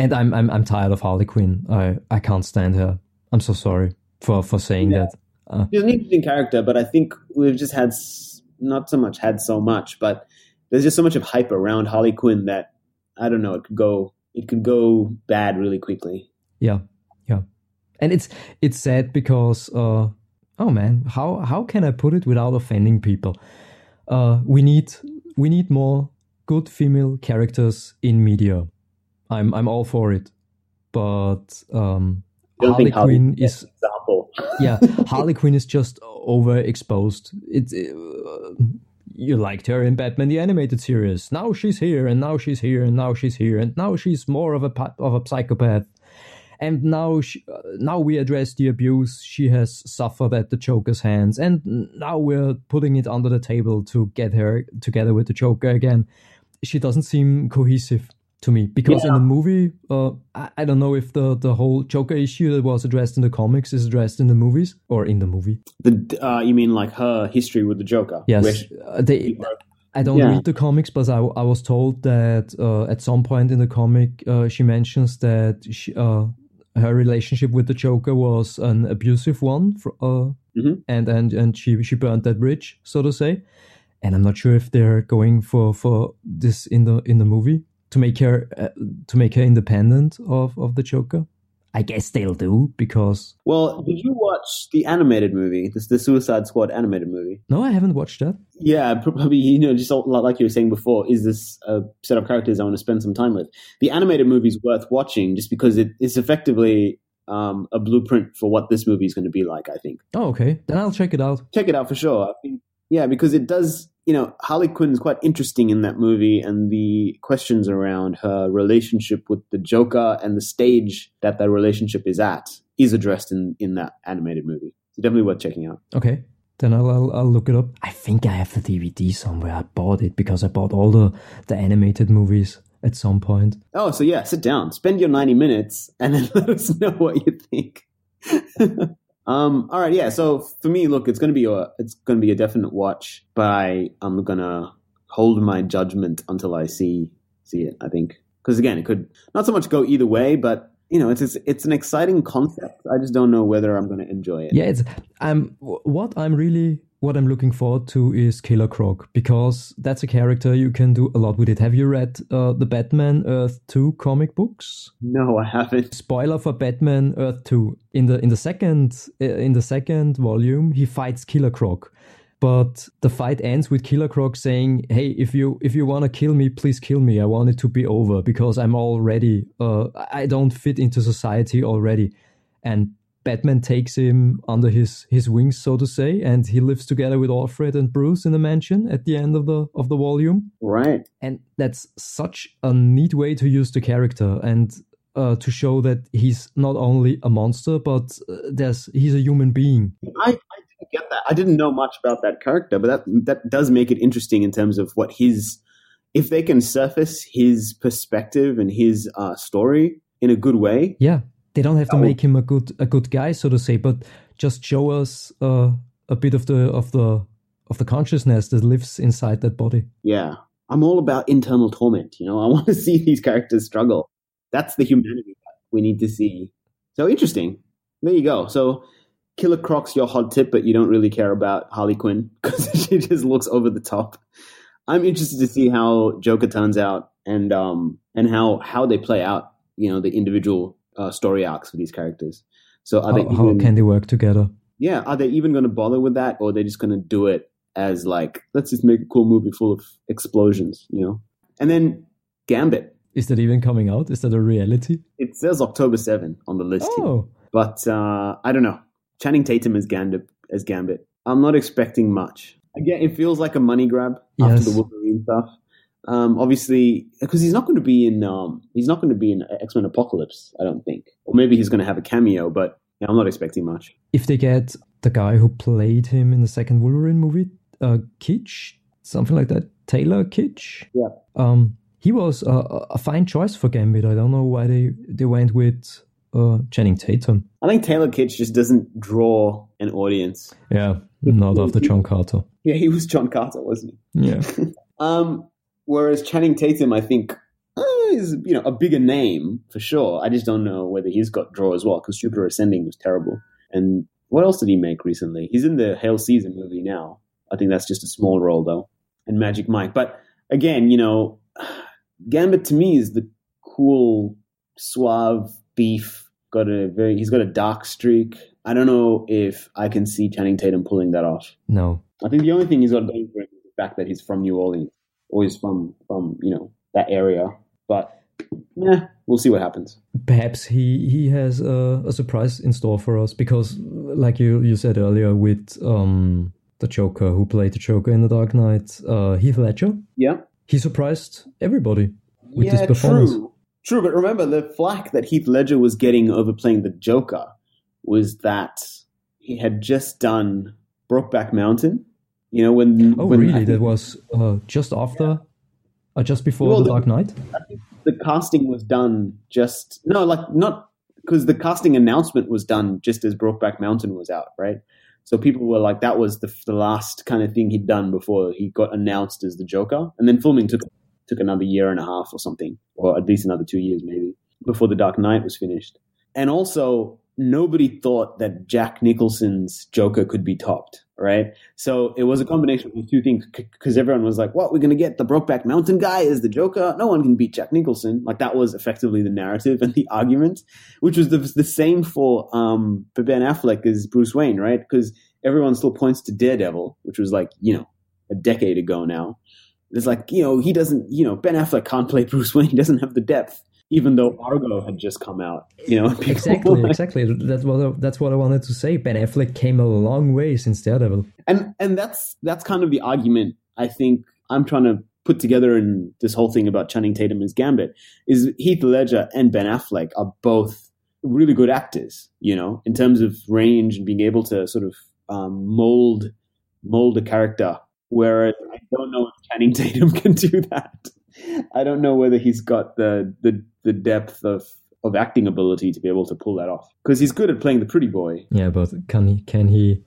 and I'm I'm I'm tired of Harley Quinn. I I can't stand her. I'm so sorry for for saying yeah. that. Uh, She's an interesting character, but I think we've just had not so much had so much, but there's just so much of hype around Harley Quinn that I don't know. It could go it could go bad really quickly. Yeah, yeah, and it's it's sad because uh, oh man, how how can I put it without offending people? Uh, we need we need more good female characters in media I'm I'm all for it, but um, Harley Quinn is example. yeah, Harley Quinn is just overexposed. It's uh, you liked her in Batman the animated series. Now she's here, and now she's here, and now she's here, and now she's more of a of a psychopath. And now, she, now we address the abuse she has suffered at the Joker's hands, and now we're putting it under the table to get her together with the Joker again. She doesn't seem cohesive to me because yeah. in the movie uh, I, I, don't know if the, the whole joker issue that was addressed in the comics is addressed in the movies or in the movie the uh, you mean like her history with the joker yes which, uh, they, i don't yeah. read the comics but i, I was told that uh, at some point in the comic uh, she mentions that she, uh, her relationship with the joker was an abusive one for, mm-hmm. and, and and she she burned that bridge so to say and i'm not sure if they're going for for this in the in the movie to make her uh, to make her independent of of the Joker. I guess they'll do because. Well, did you watch the animated movie? This the Suicide Squad animated movie? No, I haven't watched that. Yeah, probably. You know, just like you were saying before, is this a set of characters I want to spend some time with? The animated movie is worth watching just because it, it's effectively um, a blueprint for what this movie is going to be like. I think. Oh, okay. Then I'll check it out. Check it out for sure. I think, yeah, because it does you know, Harley Quinn is quite interesting in that movie, and the questions around her relationship with the Joker and the stage that that relationship is at is addressed in in that animated movie. So definitely worth checking out. Okay, then I'll, I'll, I'll look it up. I think I have the DVD somewhere. I bought it because I bought all the the animated movies at some point. Oh, so yeah, sit down, spend your ninety minutes, and then let us know what you think. Um, all right, yeah. So for me, look, it's gonna be a it's gonna be a definite watch, but I, I'm gonna hold my judgment until I see see it. I think because again, it could not so much go either way, but you know, it's it's, it's an exciting concept. I just don't know whether I'm to enjoy it. Yeah, it's I'm what I'm really what I'm looking forward to is Killer Croc because that's a character you can do a lot with it. Have you read uh, the Batman Earth Two comic books? No, I haven't. Spoiler for Batman Earth Two. In the in the second uh, in the second volume, he fights Killer Croc. But the fight ends with Killer Croc saying, "Hey, if you if you want to kill me, please kill me. I want it to be over because I'm already uh, I don't fit into society already." And Batman takes him under his his wings, so to say, and he lives together with Alfred and Bruce in a mansion at the end of the of the volume. Right. And that's such a neat way to use the character and uh, to show that he's not only a monster, but uh, there's he's a human being. I, I didn't get that. I didn't know much about that character, but that that does make it interesting in terms of what his if they can surface his perspective and his uh, story in a good way. Yeah, they don't have to make him a good a good guy, so to say, but just show us uh, a bit of the of the of the consciousness that lives inside that body. Yeah, I'm all about internal torment. You know, I want to see these characters struggle. That's the humanity that we need to see. So interesting. There you go. So Killer Croc's your hot tip, but you don't really care about Harley Quinn because she just looks over the top. I'm interested to see how Joker turns out and um and how how they play out. You know, the individual uh, story arcs for these characters. So are how, they even, how can they work together? Yeah, are they even going to bother with that, or they're they just going to do it as like let's just make a cool movie full of explosions, you know? And then Gambit. Is that even coming out? Is that a reality? It says October seven on the list, oh. here. but uh, I don't know. Channing Tatum as Gambit. As Gambit, I'm not expecting much. Again, it feels like a money grab yes. after the Wolverine stuff. Um, obviously, because he's not going to be in um, he's not going to be in X Men Apocalypse, I don't think, or maybe he's going to have a cameo, but yeah, I'm not expecting much. If they get the guy who played him in the second Wolverine movie, uh, Kitsch, something like that, Taylor Kitsch, yeah, um, he was a, a fine choice for Gambit. I don't know why they they went with uh, Channing Tatum. I think Taylor Kitsch just doesn't draw an audience. Yeah, not after John Carter. Yeah, he was John Carter, wasn't he? Yeah. um, Whereas Channing Tatum, I think, uh, is you know a bigger name for sure. I just don't know whether he's got draw as well because Jupiter Ascending was terrible. And what else did he make recently? He's in the Hail, Caesar movie now. I think that's just a small role though, and Magic Mike. But again, you know, Gambit to me is the cool, suave beef. Got a very he's got a dark streak. I don't know if I can see Channing Tatum pulling that off. No, I think the only thing he's got going for him is the fact that he's from New Orleans always from from you know that area. But yeah, we'll see what happens. Perhaps he he has a, a, surprise in store for us because, like you you said earlier, with um the Joker who played the Joker in the Dark Knight, uh, Heath Ledger. Yeah, he surprised everybody with yeah, his performance. True. True, but remember the flack that Heath Ledger was getting over playing the Joker was that he had just done Brokeback Mountain, you know when? Oh, when really? That was uh, just after, uh, just before well, the, the Dark Knight. The casting was done just no, like not because the casting announcement was done just as Brokeback Mountain was out, right? So people were like, that was the, the last kind of thing he'd done before he got announced as the Joker, and then filming took took another year and a half or something, or at least another two years maybe before the Dark Knight was finished. And also, nobody thought that Jack Nicholson's Joker could be topped, right? So it was a combination of two things because everyone was like, "What? We're going to get the Brokeback Mountain guy as the Joker? No one can beat Jack Nicholson." Like that was effectively the narrative and the argument, which was the, the same for um, for Ben Affleck as Bruce Wayne, right? Because everyone still points to Daredevil, which was like you know a decade ago now. It's like you know he doesn't, you know Ben Affleck can't play Bruce Wayne. He doesn't have the depth even though Argo had just come out. You know, exactly, exactly. That's what I, that's what I wanted to say. Ben Affleck came a long way since Daredevil, and and that's that's kind of the argument I think I'm trying to put together in this whole thing about Channing Tatum as Gambit is Heath Ledger and Ben Affleck are both really good actors. You know, in terms of range and being able to sort of um, mold mold a character. Whereas I don't know if Channing Tatum can do that. I don't know whether he's got the the, the depth of of acting ability to be able to pull that off because he's good at playing the pretty boy. Yeah, but can he can he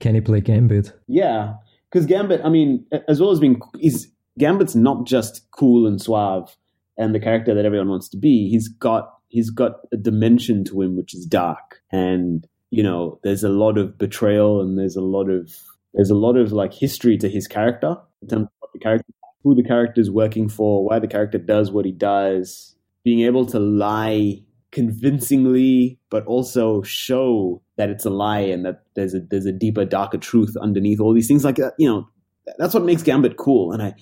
can he play Gambit? Yeah, because Gambit, I mean, as well as being, is Gambit's not just cool and suave and the character that everyone wants to be. He's got he's got a dimension to him which is dark, and you know, there's a lot of betrayal and there's a lot of there's a lot of like history to his character in terms of what the character, who the character is working for, why the character does what he does, being able to lie convincingly, but also show that it's a lie and that there's a there's a deeper, darker truth underneath all these things. Like that, you know, that's what makes Gambit cool. And I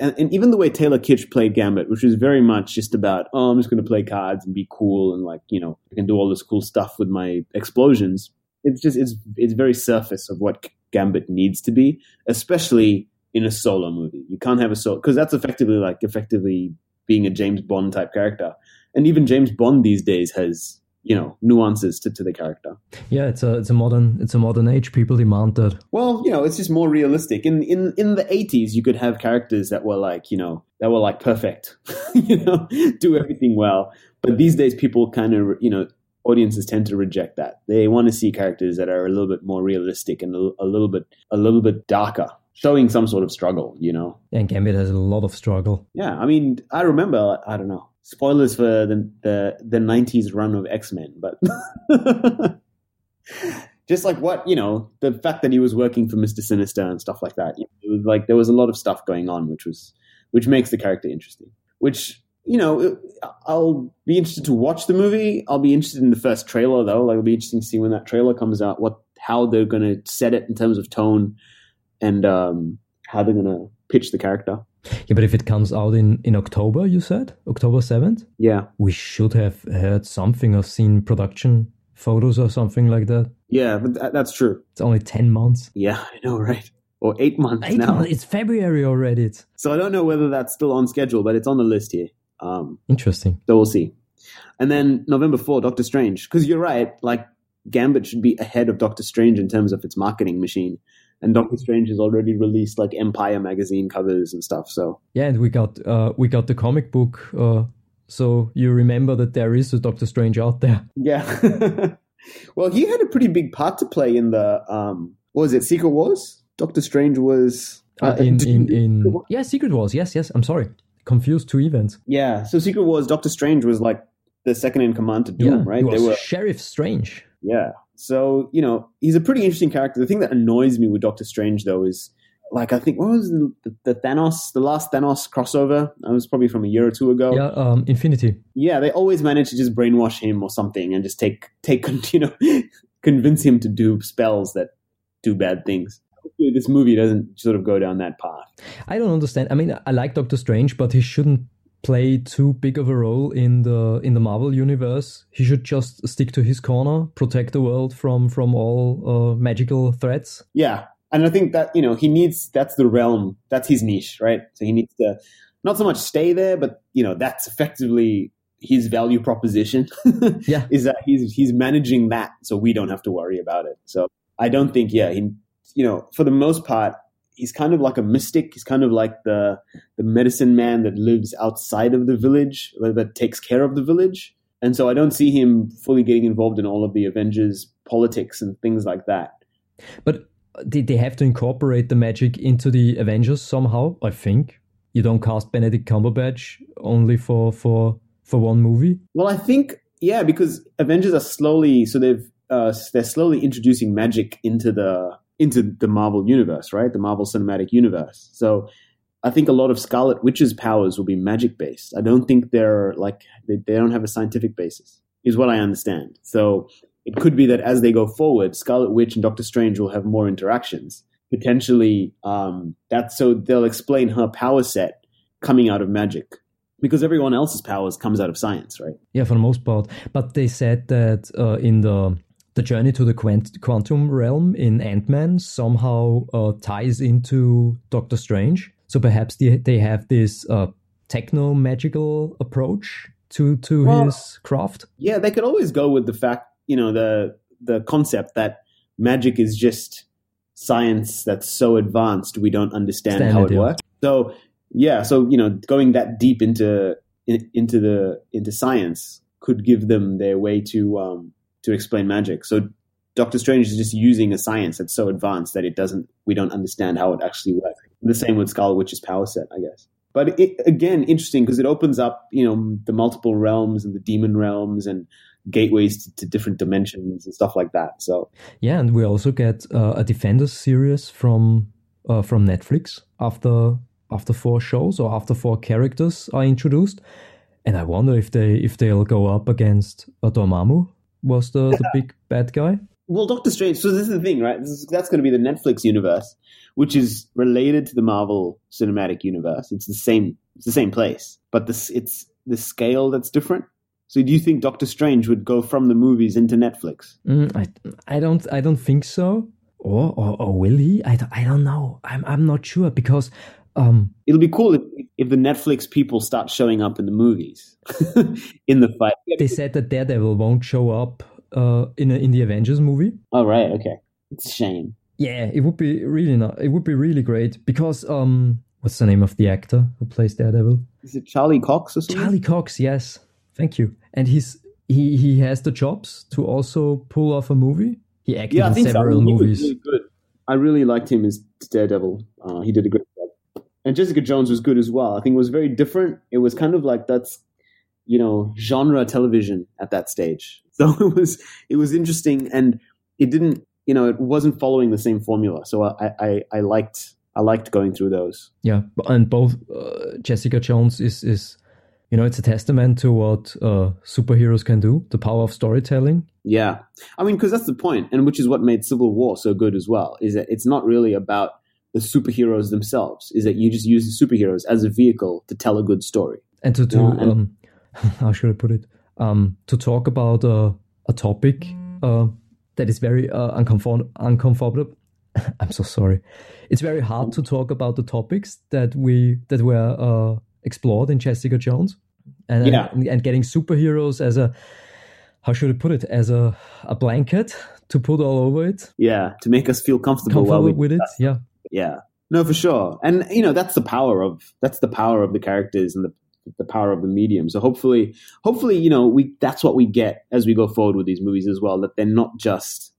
and, and even the way Taylor Kitsch played Gambit, which was very much just about, oh, I'm just going to play cards and be cool and like, you know, I can do all this cool stuff with my explosions. It's just it's it's very surface of what Gambit needs to be, especially in a solo movie. You can't have a solo because that's effectively like effectively being a James Bond type character, and even James Bond these days has you know nuances to, to the character. Yeah, it's a it's a modern it's a modern age. People demand that. Well, you know, it's just more realistic. In in in the eighties, you could have characters that were like you know that were like perfect, you know, do everything well. But these days, people kind of you know audiences tend to reject that. They want to see characters that are a little bit more realistic and a, a little bit a little bit darker showing some sort of struggle, you know. And Gambit has a lot of struggle. Yeah, I mean, I remember, I don't know, spoilers for the the the '90s run of X Men, but just like what you know, the fact that he was working for Mister Sinister and stuff like that. It was like there was a lot of stuff going on, which was which makes the character interesting. Which you know, I'll be interested to watch the movie. I'll be interested in the first trailer though. Like, it'll be interesting to see when that trailer comes out, what how they're going to set it in terms of tone and um, how they're going to pitch the character. Yeah, but if it comes out in, in October, you said October 7th? Yeah. We should have heard something or seen production photos or something like that. Yeah, but th- that's true. It's only 10 months. Yeah, I know, right? Or eight months Eight now. months. It's February already. It's So I don't know whether that's still on schedule, but it's on the list here. Um, interesting. so we'll see. And then November 4, Doctor Strange. Because you're right, like Gambit should be ahead of Doctor Strange in terms of its marketing machine. And Doctor Strange has already released like Empire magazine covers and stuff. So Yeah, and we got uh, we got the comic book. Uh, so you remember that there is a Doctor Strange out there. yeah. well, he had a pretty big part to play in the um, what was it Secret Wars? Doctor Strange was Uh, in in in yeah, Secret Wars. Yes, yes. I'm sorry, confused two events. yeah. So Secret Wars, Doctor Strange was like the second in command to Doom, yeah, right? He was They were Sheriff Strange. Yeah. So, you know, he's a pretty interesting character. The thing that annoys me with Doctor Strange, though, is like, I think, what was the, the, Thanos, the last Thanos crossover? That was probably from a year or two ago. Yeah, um, Infinity. Yeah, they always manage to just brainwash him or something and just take, take, you know, convince him to do spells that do bad things. Hopefully This movie doesn't sort of go down that path. I don't understand. I mean, I like Doctor Strange, but he shouldn't play too big of a role in the in the Marvel universe. He should just stick to his corner, protect the world from from all uh, magical threats. Yeah. And I think that, you know, he needs, that's the realm, that's his niche, right? So he needs to not so much stay there, but, you know, that's effectively his value proposition. Yeah. Is that he's, he's managing that so we don't have to worry about it. So I don't think, yeah, he, you know, for the most part, he's kind of like a mystic. He's kind of like the, the medicine man that lives outside of the village, that takes care of the village. And so I don't see him fully getting involved in all of the Avengers politics and things like that. But they, they have to incorporate the magic into the Avengers somehow. I think you don't cast Benedict Cumberbatch only for for for one movie. Well, I think yeah, because Avengers are slowly so they've uh, they're slowly introducing magic into the into the Marvel universe, right? The Marvel Cinematic Universe. So I think a lot of Scarlet Witch's powers will be magic based. I don't think they're like they, they don't have a scientific basis, is what I understand. So it could be that as they go forward, Scarlet Witch and Doctor Strange will have more interactions. Potentially, um, that's so they'll explain her power set coming out of magic because everyone else's powers comes out of science, right? Yeah, for the most part. But they said that uh, in the the journey to the quant- quantum realm in Ant Man somehow uh, ties into Doctor Strange. So perhaps they they have this uh, techno magical approach to to Well- his craft. Yeah, they could always go with the fact, you know, the the concept that magic is just science that's so advanced we don't understand Standard, how it yeah. works. So yeah, so you know, going that deep into in, into the into science could give them their way to um, to explain magic. So Doctor Strange is just using a science that's so advanced that it doesn't we don't understand how it actually works. The same with Scarlet Witch's power set, I guess. But it, again, interesting because it opens up, you know, the multiple realms and the demon realms and gateways to, to different dimensions and stuff like that. So yeah, and we also get uh, a Defenders series from uh, from Netflix after after four shows or after four characters are introduced. And I wonder if they if they'll go up against uh, Dormammu was the, the big bad guy. Well, Doctor Strange. So this is the thing, right? Is, that's going to be the Netflix universe, which is related to the Marvel Cinematic Universe. It's the same. It's the same place, but this it's the scale that's different. So do you think Doctor Strange would go from the movies into Netflix? Mm, I I don't I don't think so. Or, or, or will he? I don't, I don't know. I'm I'm not sure because um, it'll be cool if, if the Netflix people start showing up in the movies in the fight. They said that Daredevil won't show up uh, in a, in the Avengers movie. Oh right, okay. It's a shame. Yeah, it would be really not. It would be really great because um, what's the name of the actor who plays Daredevil? Is it Charlie Cox or something? Charlie Cox, yes. Thank you. And he's he he has the chops to also pull off a movie. He acted yeah, in several so. movies. Really good. I really liked him as Daredevil. Uh, he did a great. And Jessica Jones was good as well. I think it was very different. It was kind of like that's you know genre television at that stage. So it was it was interesting, and it didn't you know it wasn't following the same formula. So I I, I liked I liked going through those. Yeah, and both uh, Jessica Jones is is you know, it's a testament to what uh, superheroes can do, the power of storytelling. Yeah. I mean, because that's the point, and which is what made Civil War so good as well, is that it's not really about the superheroes themselves, is that you just use the superheroes as a vehicle to tell a good story. And to, to yeah, and um, how should I put it? Um, to talk about uh, a topic uh, that is very uh, uncomfort- uncomfortable. I'm so sorry. It's very hard to talk about the topics that we that were uh, explored in Jessica Jones, and yeah. and, and getting superheroes as a how should I put it as a a blanket to put all over it. Yeah, to make us feel comfortable, comfortable with it. Yeah, yeah, no, for sure. And you know that's the power of that's the power of the characters and the the power of the medium. So hopefully, hopefully, you know, we that's what we get as we go forward with these movies as well. That they're not just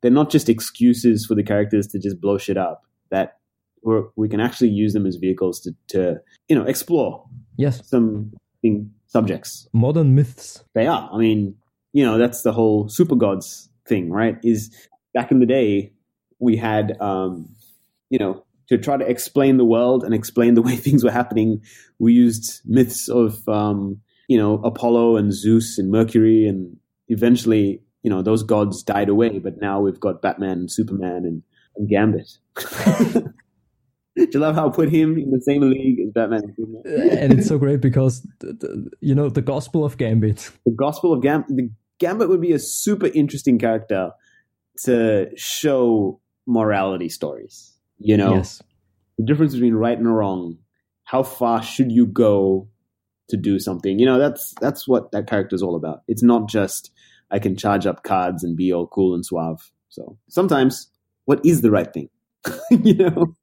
they're not just excuses for the characters to just blow shit up. That we're, we can actually use them as vehicles to, to you know explore yes some subjects modern myths they are i mean you know that's the whole super gods thing right is back in the day we had um you know to try to explain the world and explain the way things were happening we used myths of um you know apollo and zeus and mercury and eventually you know those gods died away but now we've got batman and superman and, and gambit Do you love how I put him in the same league as Batman? and Superman? And it's so great because the, the, you know the Gospel of Gambit. The Gospel of Gambit. The Gambit would be a super interesting character to show morality stories. You know, yes. the difference between right and wrong. How far should you go to do something? You know, that's that's what that character is all about. It's not just I can charge up cards and be all cool and suave. So sometimes, what is the right thing? you know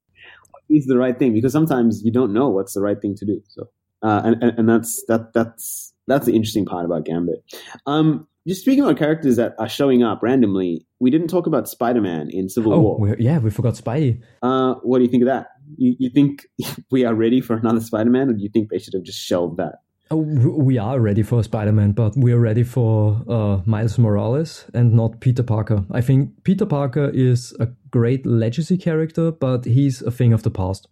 is the right thing because sometimes you don't know what's the right thing to do. So, uh, and, and, and that's that that's that's the interesting part about Gambit. Um, just speaking about characters that are showing up randomly, we didn't talk about Spider Man in Civil oh, War. Yeah, we forgot Spidey. Uh, what do you think of that? You, you think we are ready for another Spider Man, or do you think they should have just shelved that? Oh, we are ready for Spider-Man, but we are ready for uh, Miles Morales and not Peter Parker. I think Peter Parker is a great legacy character, but he's a thing of the past.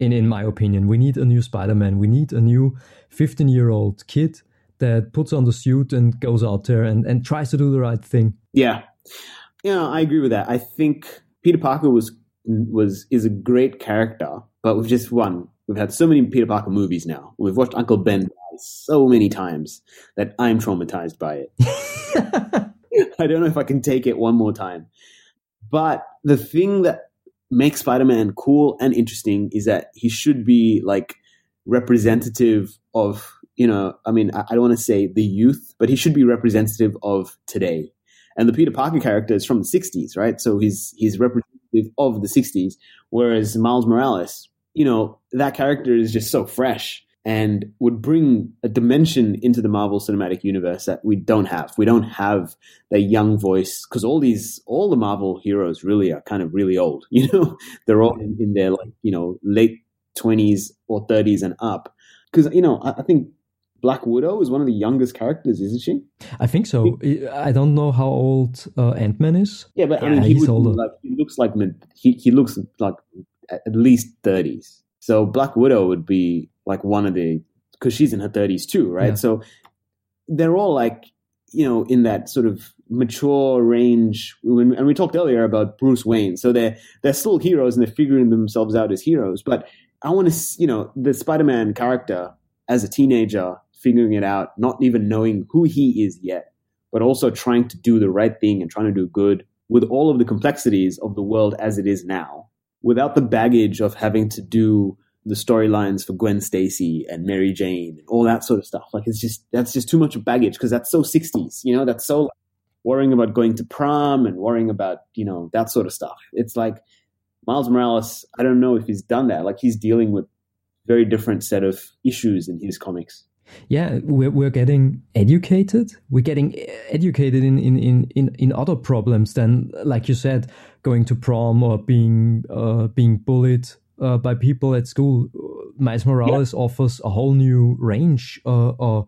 In in my opinion, we need a new Spider-Man. We need a new 15-year-old kid that puts on the suit and goes out there and, and tries to do the right thing. Yeah, yeah, I agree with that. I think Peter Parker was was is a great character, but we've just one. We've had so many Peter Parker movies now. We've watched Uncle Ben so many times that I'm traumatized by it. I don't know if I can take it one more time. But the thing that makes Spider-Man cool and interesting is that he should be like representative of, you know, I mean, I, I don't want to say the youth, but he should be representative of today. And the Peter Parker character is from the 60s, right? So he's he's representative of the 60s, whereas Miles Morales, you know, that character is just so fresh and would bring a dimension into the Marvel Cinematic Universe that we don't have. We don't have the young voice because all these, all the Marvel heroes really are kind of really old. You know, they're all in, in their like you know late twenties or thirties and up. Because you know, I, I, think Black Widow is one of the youngest characters, isn't she? I think so. I don't know how old uh, Ant Man is. Yeah, but I mean, he, he's older. Like, he looks like he he looks like at least thirties. So Black Widow would be like one of the because she's in her 30s too, right? Yeah. So they're all like you know in that sort of mature range. And we talked earlier about Bruce Wayne, so they're they're still heroes and they're figuring themselves out as heroes. But I want to, you know, the Spider-Man character as a teenager figuring it out, not even knowing who he is yet, but also trying to do the right thing and trying to do good with all of the complexities of the world as it is now, without the baggage of having to do the storylines for Gwen Stacy and Mary Jane and all that sort of stuff. Like it's just that's just too much baggage because that's so 60s, you know, that's so worrying about going to prom and worrying about, you know, that sort of stuff. It's like Miles Morales, I don't know if he's done that. Like he's dealing with very different set of issues in his comics. Yeah, we're, we're getting educated. We're getting educated in, in, in, in, in other problems than, like you said, going to prom or being uh, being bullied uh, by people at school, Miles Morales yeah. offers a whole new range uh, uh,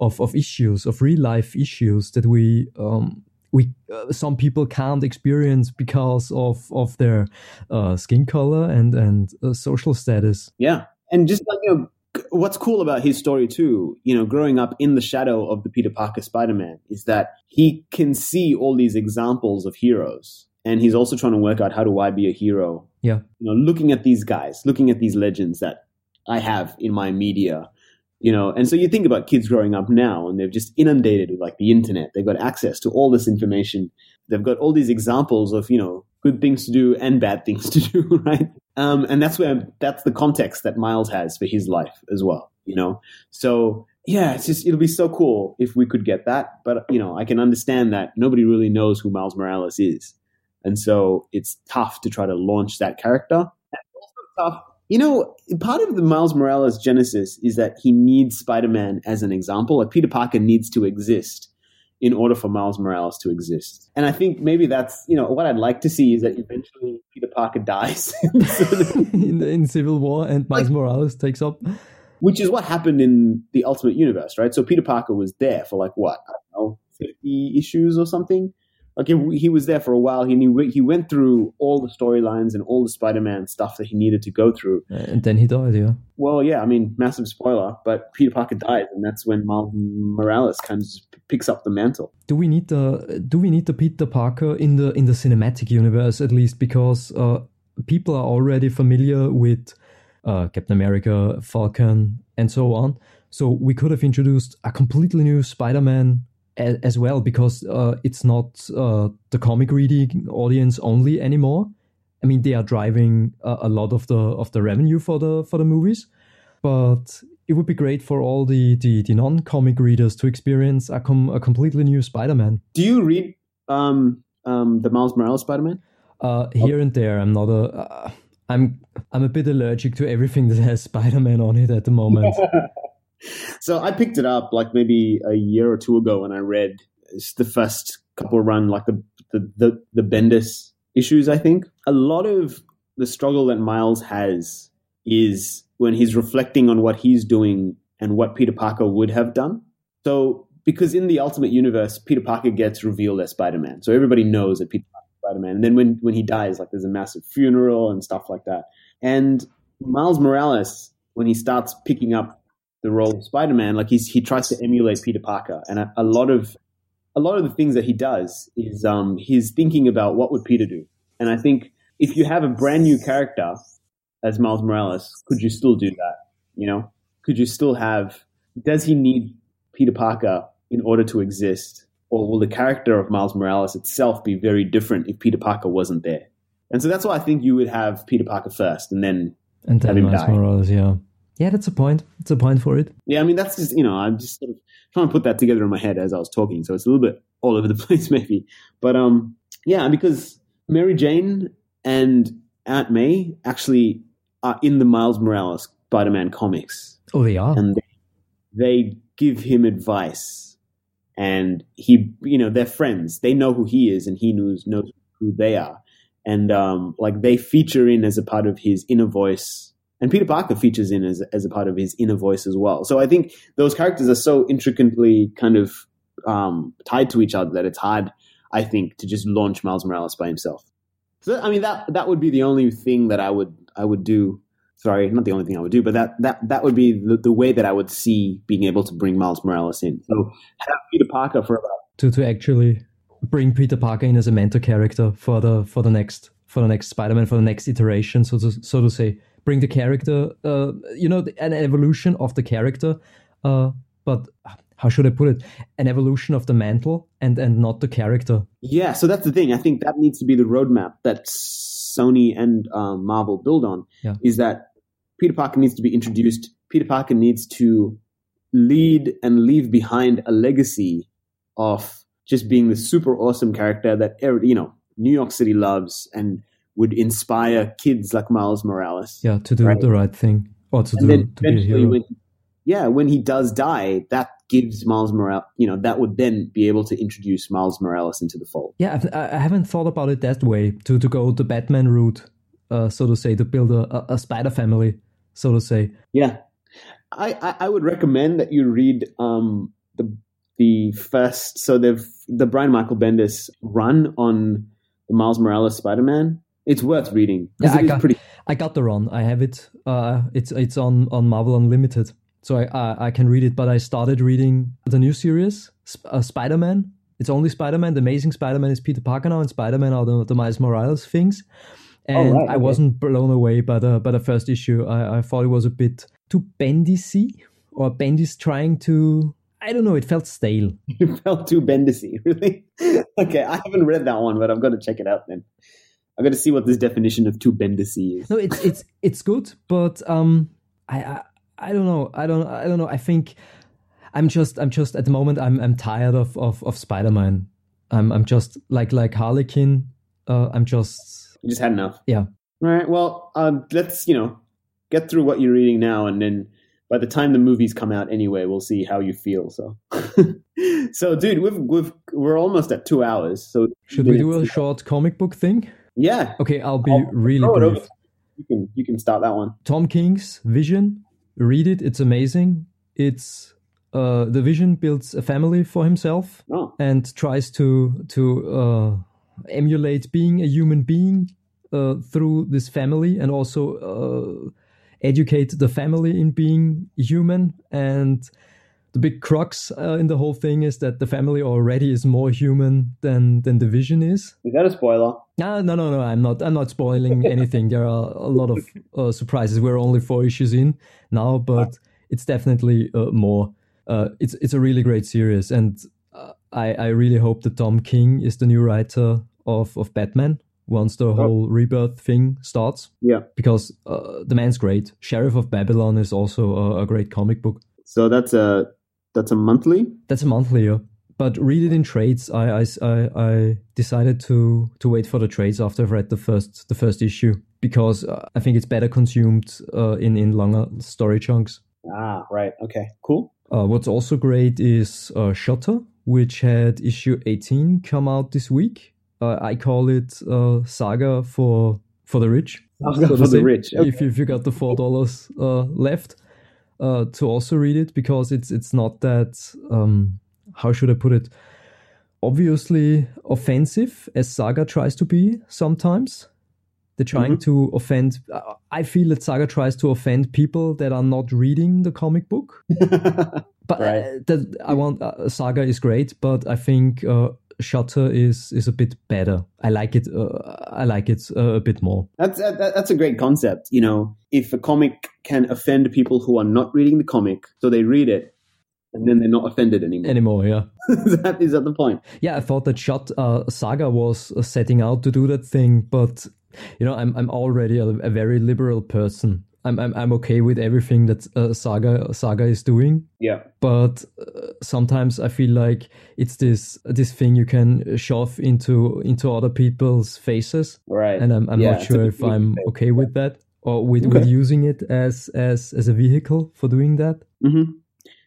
of of issues, of real life issues that we um, we uh, some people can't experience because of of their uh, skin color and and uh, social status. Yeah, and just like you know. What's cool about his story too, you know, growing up in the shadow of the Peter Parker Spider-Man is that he can see all these examples of heroes and he's also trying to work out how do I be a hero. Yeah, you know, looking at these guys, looking at these legends that I have in my media, you know, and so you think about kids growing up now, and they're just inundated with like the internet. They've got access to all this information. They've got all these examples of you know good things to do and bad things to do, right? Um, and that's where that's the context that Miles has for his life as well, you know. So yeah, it's just it'll be so cool if we could get that. But you know, I can understand that nobody really knows who Miles Morales is. And so it's tough to try to launch that character. And it's also tough. You know, part of the Miles Morales genesis is that he needs Spider Man as an example. Like Peter Parker needs to exist in order for Miles Morales to exist. And I think maybe that's, you know, what I'd like to see is that eventually Peter Parker dies in, in, Civil War and Miles like, Morales takes up. Which is what happened in the Ultimate Universe, right? So Peter Parker was there for like what? I don't know, 50 issues or something like he was there for a while. He knew, he went through all the storylines and all the Spider-Man stuff that he needed to go through. And then he died. Yeah. Well, yeah. I mean, massive spoiler, but Peter Parker died, and that's when Miles Morales kind of picks up the mantle. Do we need the Do we need the Peter Parker in the in the cinematic universe at least because uh, people are already familiar with uh, Captain America, Falcon, and so on. So we could have introduced a completely new Spider-Man as well because uh, it's not uh, the comic reading audience only anymore. I mean, they are driving a, a, lot of the of the revenue for the for the movies, but it would be great for all the the, the non comic readers to experience a, com- a completely new Spider Man. Do you read um, um, the Miles Morales Spider Man? Uh, here oh. and there. I'm not a. Uh, I'm I'm a bit allergic to everything that has Spider Man on it at the moment. so I picked it up like maybe a year or two ago when I read the first couple run, like the the the, the Bendis issues. I think a lot of the struggle that Miles has is when he's reflecting on what he's doing and what Peter Parker would have done. So because in the Ultimate Universe, Peter Parker gets revealed as Spider Man, so everybody knows that Peter Parker is Spider Man. And then when when he dies, like there's a massive funeral and stuff like that. And Miles Morales, when he starts picking up the role of Spider-Man, like he's he tries to emulate Peter Parker, and a, a lot of a lot of the things that he does is um, he's thinking about what would Peter do, and I think if you have a brand new character as Miles Morales, could you still do that? You know, could you still have? Does he need Peter Parker in order to exist, or will the character of Miles Morales itself be very different if Peter Parker wasn't there? And so that's why I think you would have Peter Parker first, and then and then Miles die. Morales, yeah. Yeah, that's a point. It's a point for it. Yeah, I mean that's just you know I'm just sort of trying to put that together in my head as I was talking, so it's a little bit all over the place maybe. But um, yeah, because Mary Jane and Aunt May actually are in the Miles Morales Spider-Man comics. Oh, they are. and they, they give him advice and he you know they're friends they know who he is and he knows knows who they are and um like they feature in as a part of his inner voice and peter parker features in as, as a part of his inner voice as well. So i think those characters are so intricately kind of um tied to each other that it's hard i think to just launch miles morales by himself. So i mean that that would be the only thing that i would i would do. Sorry, not the only thing I would do, but that that that would be the, the way that I would see being able to bring Miles Morales in. So have Peter Parker for about to to actually bring Peter Parker in as a mentor character for the for the next for the next Spider-Man for the next iteration, so to so to say, bring the character, uh, you know, an evolution of the character, uh, but how should I put it? An evolution of the mantle and and not the character. Yeah, so that's the thing. I think that needs to be the roadmap that Sony and um, Marvel build on. Yeah. Is that Peter Parker needs to be introduced. Peter Parker needs to lead and leave behind a legacy of just being the super awesome character that you know New York City loves and would inspire kids like Miles Morales. Yeah, to do Right. the right thing or to And do then to be a hero. when yeah, when he does die, that gives Miles Morales, you know, that would then be able to introduce Miles Morales into the fold. Yeah, I I haven't thought about it that way to to go the Batman route, uh, so to say, to build a, a, Spider family, so to say. Yeah, I, I, I would recommend that you read um, the the first. So the the Brian Michael Bendis run on the Miles Morales Spider Man. It's worth reading Yeah, I got- pretty. I got the run. I have it. Uh, it's it's on on Marvel Unlimited, so I I, I can read it. But I started reading the new series, Sp- uh, Spider Man. It's only Spider Man. The Amazing Spider Man is Peter Parker now, and Spider Man are the, the Miles Morales things. And right, I okay. wasn't blown away by the by the first issue. I, I thought it was a bit too Bendisy, or Bendis trying to. I don't know. It felt stale. It felt too Bendisy, really. okay, I haven't read that one, but I'm going to check it out. Then I've got to see what this definition of too Bendisy is. No, it's it's it's good, but um, I, I I don't know. I don't I don't know. I think I'm just I'm just at the moment I'm I'm tired of of, of Spider Man. I'm I'm just like like Harlequin. Uh, I'm just You just had enough. Yeah. All right. Well, um, let's you know get through what you're reading now, and then by the time the movies come out, anyway, we'll see how you feel. So, so dude, we've we've we're almost at two hours. So should we do a short comic book thing? Yeah, Okay, I'll be I'll really throw it over. brief. You can you can start that one. Tom King's Vision. Read it. It's amazing. It's uh, the Vision builds a family for himself. Oh, and tries to to uh, emulate being a human being uh, through this family and also uh, educate the family in being human and the big crux uh, in the whole thing is that the family already is more human than than the vision is. Is that a spoiler? no no no no i'm not i'm not spoiling anything. There are a lot of uh, surprises. We're only four issues in now but it's definitely uh, more. Uh, it's it's a really great series and uh, i i really hope that tom king is the new writer of of batman once the whole rebirth thing starts. Yeah. because uh, the man's great. Sheriff of babylon is also a, a great comic book. So that's a that's a monthly. that's a monthly yeah. but read it in trades I, I, I, I decided to to wait for the trades after i've read the first the first issue because uh, i think it's better consumed uh, in in longer story chunks Ah, right. Okay. Cool. uh, what's also great is uh, Shutter, which had issue 18 come out this week. Uh, I call it uh, Saga for for the rich. Saga so for the rich, okay. If, if you got the four dollars uh, left uh, to also read it, because it's it's not that um, how should I put it? Obviously offensive, as Saga tries to be sometimes. They're trying to offend. I feel that Saga tries to offend people that are not reading the comic book but Right. uh, that I want uh, Saga is great, but I think uh, Shutter is is a bit better. I like it. Uh, I like it uh, a bit more. That's that, that's a great concept. You know, if a comic can offend people who are not reading the comic, so they read it, and then they're not offended anymore. Anymore, yeah, is, that, is that the point? yeah. I thought that Shut uh, Saga was uh, setting out to do that thing, but you know, I'm I'm already a, a very liberal person. I'm, I'm I'm okay with everything that uh, Saga Saga is doing. Yeah. but uh, sometimes I feel like it's this this thing you can shove into into other people's faces, Right. and I'm I'm Yeah, not sure if I'm thing. okay with that or with, Okay. with using it as as as a vehicle for doing that. hmm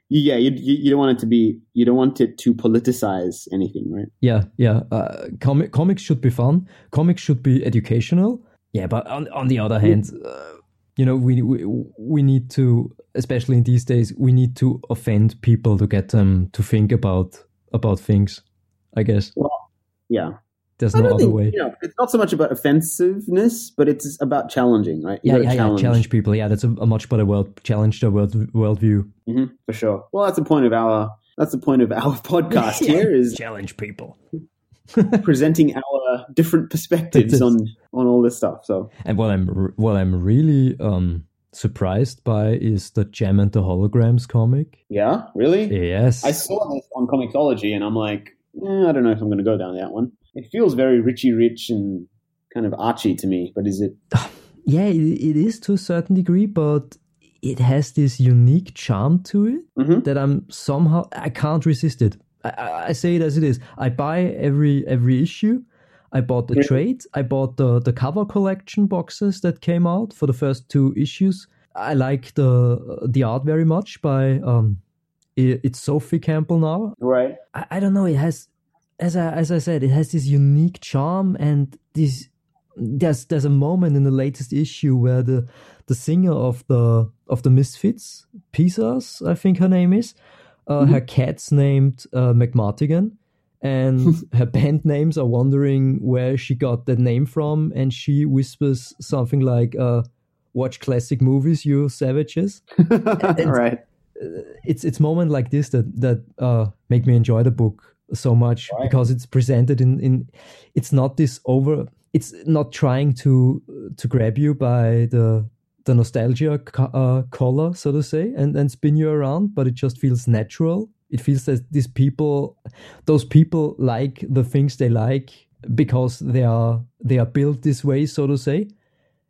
Yeah, you, you you don't want it to be you don't want it to politicize anything, right? Yeah, yeah. Uh, comic, comics should be fun. Comics should be educational. Yeah, but on on the other hand, uh, you know, we, we we need to, especially in these days, we need to offend people to get them to think about about things. I guess well, Yeah, there's I no other think, way. You know, it's not so much about offensiveness, but it's about challenging, right? You Yeah, gotta yeah, yeah. Challenge people. Yeah, that's a, a much better world. Challenge their world worldview. hmm for sure. Well, that's the point of our that's the point of our podcast here is challenge people. presenting our different perspectives on on all this stuff. So And what I'm what I'm really um surprised by is the Jem and the Holograms comic. yeah, really, Yes. I saw this on Comixology, and I'm like, eh, I don't know if I'm going to go down that one. It feels very Richie Rich and kind of Archie to me, but is it? yeah, it, it is to a certain degree, but it has this unique charm to it Mhm. that I'm somehow I can't resist it. I, I, say it as it is. I buy every every issue. I bought the Really? trade. I bought the the cover collection boxes that came out for the first two issues. I like the the art very much by um, i it's Sophie Campbell now. Right. I, I don't know. It has, as I as I said, it has this unique charm and this. There's there's a moment in the latest issue where the the singer of the of the Misfits, Pizzazz, I think her name is, uh, Mhm. her cat's named uh, Madmartigan, and her band names are wondering where she got that name from, and she whispers something like, uh, "Watch classic movies, you savages." right. it's it's moment like this that that uh, make me enjoy the book so much Right. because it's presented in in it's not this over it's not trying to to grab you by the the nostalgia uh, collar so to say and and spin you around but it just feels natural it feels that these people those people like the things they like because they are they are built this way so to say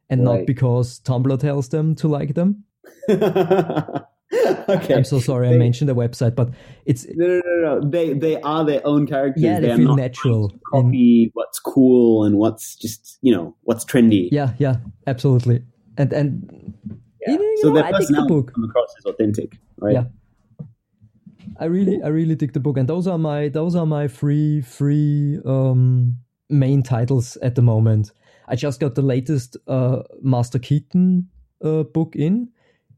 and not because tumblr tells them to like them okay. i'm so sorry i mentioned the website but it's No, no, no, no. They they are their own characters. yeah they are feel natural trying to and- Copy what's cool and what's just you know what's trendy. yeah yeah absolutely and and Yeah. you know, you so their I dig the book. come across as authentic, right? Yeah. I really, I really dig the book, and those are my those are my three three um, main titles at the moment. I just got the latest uh, Master Keaton uh, book in.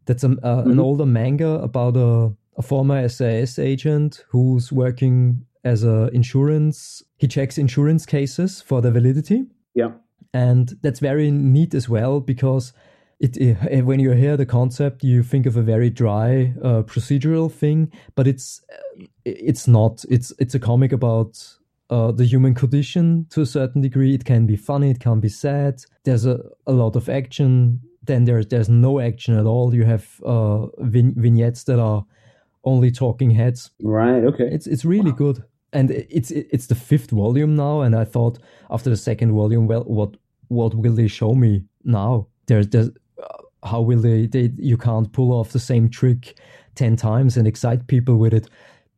That's a, uh, an Mhm. older manga about a, a former SAS agent who's working as a insurance. He checks insurance cases for their validity Yeah. and that's very neat as well because it, eh, when you hear the concept you think of a very dry uh, procedural thing but it's uh, it's not it's it's a comic about uh, the human condition to a certain degree it can be funny it can be sad there's a, a lot of action then there's there's no action at all you have uh, vin- vignettes that are only talking heads Right. Okay. it's it's really good, and it's it's the fifth volume now. And I thought after the second volume, well, what what will they show me now? There's there's how will they, they you can't pull off the same trick ten times and excite people with it.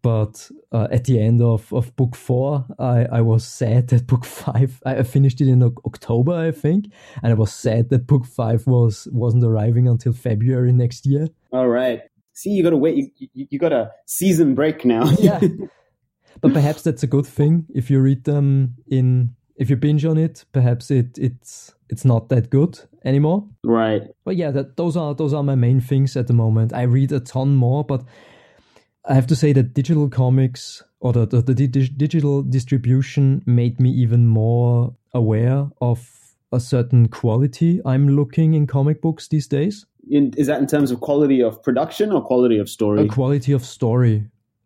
But uh, at the end of, of book four, I, I was sad that book five. I finished it in October, I think, and I was sad that book five was wasn't arriving until February next year. All right. See, you got to wait. You, you, you got a season break now. yeah but perhaps that's a good thing if you read them in if you binge on it perhaps it it's it's not that good anymore right. but yeah that those are those are my main things at the moment i read a ton more but i have to say that digital comics or the, the, the di- digital distribution made me even more aware of a certain quality i'm looking in comic books these days In, is that in terms of quality of production or quality of story? a quality of story.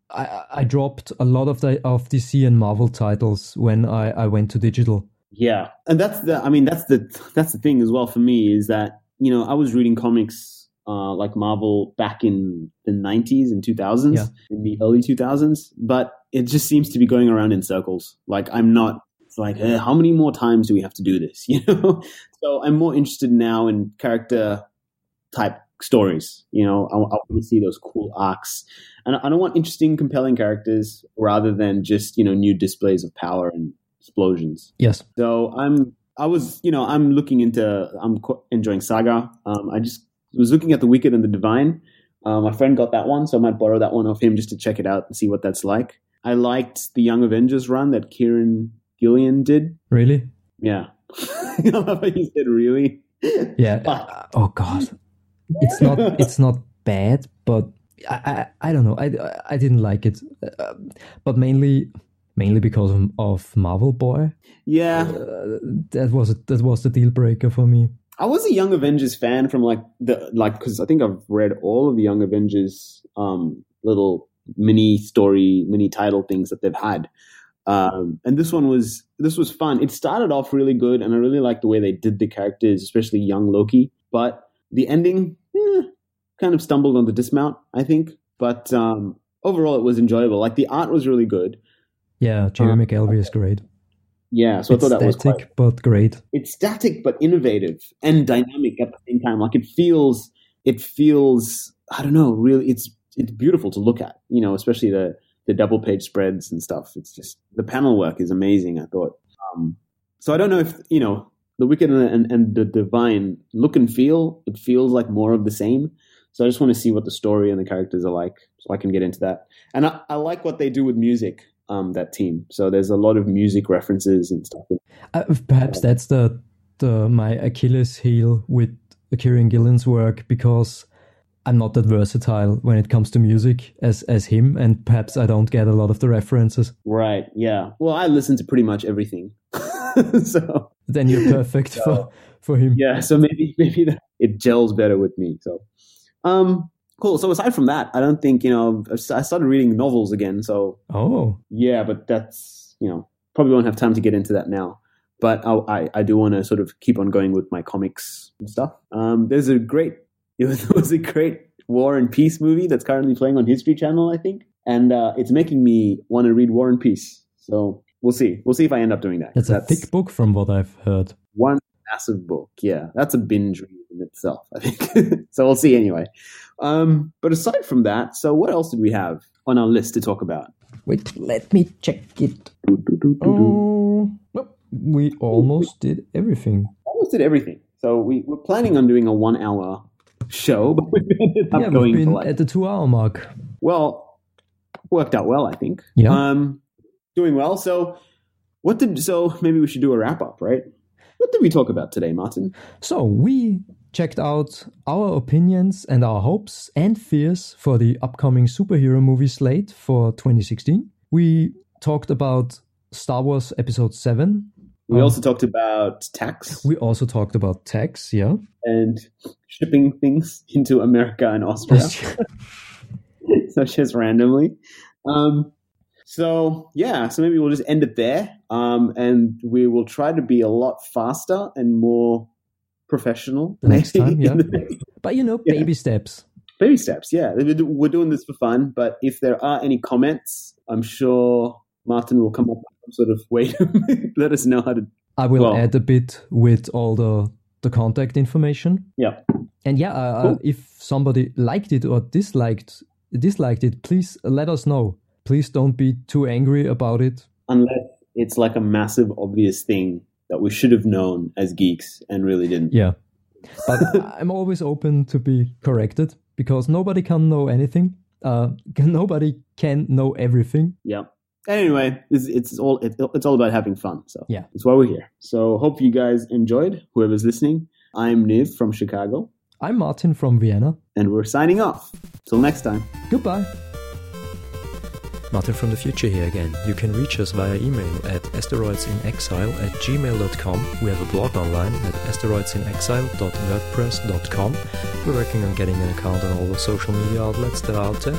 I, I- dropped a lot of the of DC and Marvel titles when I, I went to digital. Yeah, and that's the. I mean, that's the that's the thing as well for me is that you know I was reading comics uh, like Marvel back in the nineties and two thousands, Yeah. in the early two thousands, but it just seems to be going around in circles. Like I'm not. It's like eh, how many more times do we have to do this? You know. so I'm more interested now in character type stories. You know, I, I want to see those cool arcs, and I don't want interesting, compelling characters rather than just you know new displays of power and explosions. Yes. So I'm I was, you know, I'm looking into, I'm enjoying Saga. Um, I just was looking at The Wicked and the Divine. Uh, my friend got that one, so I might borrow that one off him just to check it out and see what that's like. I liked the Young Avengers run that Kieron Gillen did. Really? Yeah. I love how you said really. Yeah. But, oh God, it's not. It's not bad, but I, I, I don't know. I, I didn't like it, uh, but mainly mainly because of, of Marvel Boy. Yeah, uh, that was that was the deal breaker for me. I was a Young Avengers fan from like the like because I think I've read all of the Young Avengers um, little mini story, mini title things that they've had. Um, and this one was this was fun. It started off really good, and I really liked the way they did the characters, especially young Loki. But the ending eh, kind of stumbled on the dismount, I think. But um, overall, it was enjoyable. Like the art was really good. Yeah, Jerry um, McKelvie is great. Yeah, so it's I thought that was quite, but great. It's static but innovative and dynamic at the same time. Like it feels, it feels. I don't know. Really, it's it's beautiful to look at. You know, especially the the double page spreads and stuff. It's just the panel work is amazing. I thought. Um, so I don't know if you know the Wicked and, and, and, the Divine look and feel. It feels like more of the same. So I just want to see what the story and the characters are like, so I can get into that. And I, I like what they do with music. Um, that team. So there's a lot of music references and stuff. Uh, perhaps that's the the my Achilles heel with Kieron Gillen's work because I'm not that versatile when it comes to music as as him, and perhaps I don't get a lot of the references. Right. Yeah. Well, I listen to pretty much everything, so then you're perfect so, for for him. Yeah. So maybe maybe it gels better with me. So, um, cool. So aside from that, I don't think you know. I started reading novels again. So oh yeah, but that's you know probably won't have time to get into that now. But I I, I do want to sort of keep on going with my comics and stuff. Um, there's a great it was, it was a great War and Peace movie that's currently playing on History Channel, I think, and uh, it's making me want to read War and Peace. So we'll see. We'll see if I end up doing that. That's, that's a thick book, from what I've heard. Massive book. Yeah, that's a binge read in itself, I think. so we'll see anyway. Um, but aside from that, so what else did we have on our list to talk about? Wait, let me check it. Oh, we almost did everything. Almost did everything. So we, we're planning on doing a one hour show, but we ended up yeah, going we've been like, at the two hour mark. Well, worked out well, I think. Yeah. Um, doing well. So, what did so maybe we should do a wrap up, right? What did we talk about today, Martin? So we checked out our opinions and our hopes and fears for the upcoming superhero movie slate for 2016. We talked about Star Wars Episode 7, we um, also talked about tax. We also talked about tax, yeah. And shipping things into America and Austria. so just randomly. Um, so yeah, so maybe we'll just end it there. Um, and we will try to be a lot faster and more professional next time. Yeah. but you know, baby yeah. steps. Baby steps, yeah. We're doing this for fun, but if there are any comments, I'm sure Martin will come up with some sort of way to let us know how to. I will well, add a bit with all the the contact information. Yeah. And yeah, uh, cool. uh, if somebody liked it or disliked disliked it, please let us know. Please don't be too angry about it. Unless it's like a massive obvious thing that we should have known as geeks and really didn't. Yeah. But I'm always open to be corrected because nobody can know anything. Uh, nobody can know everything. Yeah anyway, it's, it's all it, it's all about having fun. So yeah, that's why we're here. So hope you guys enjoyed. Whoever's listening, I'm Niv from Chicago. I'm Martin from Vienna, and we're signing off. Till next time. Goodbye. Martin from the future here again. You can reach us via email at asteroidsinexile at gmail.com. We have a blog online at asteroidsinexile.wordpress.com. We're working on getting an account on all the social media outlets that are out there.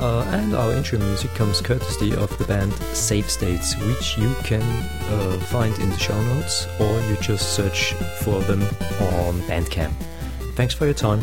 Uh, and our intro music comes courtesy of the band Safe States, which you can uh, find in the show notes or you just search for them on Bandcamp. Thanks for your time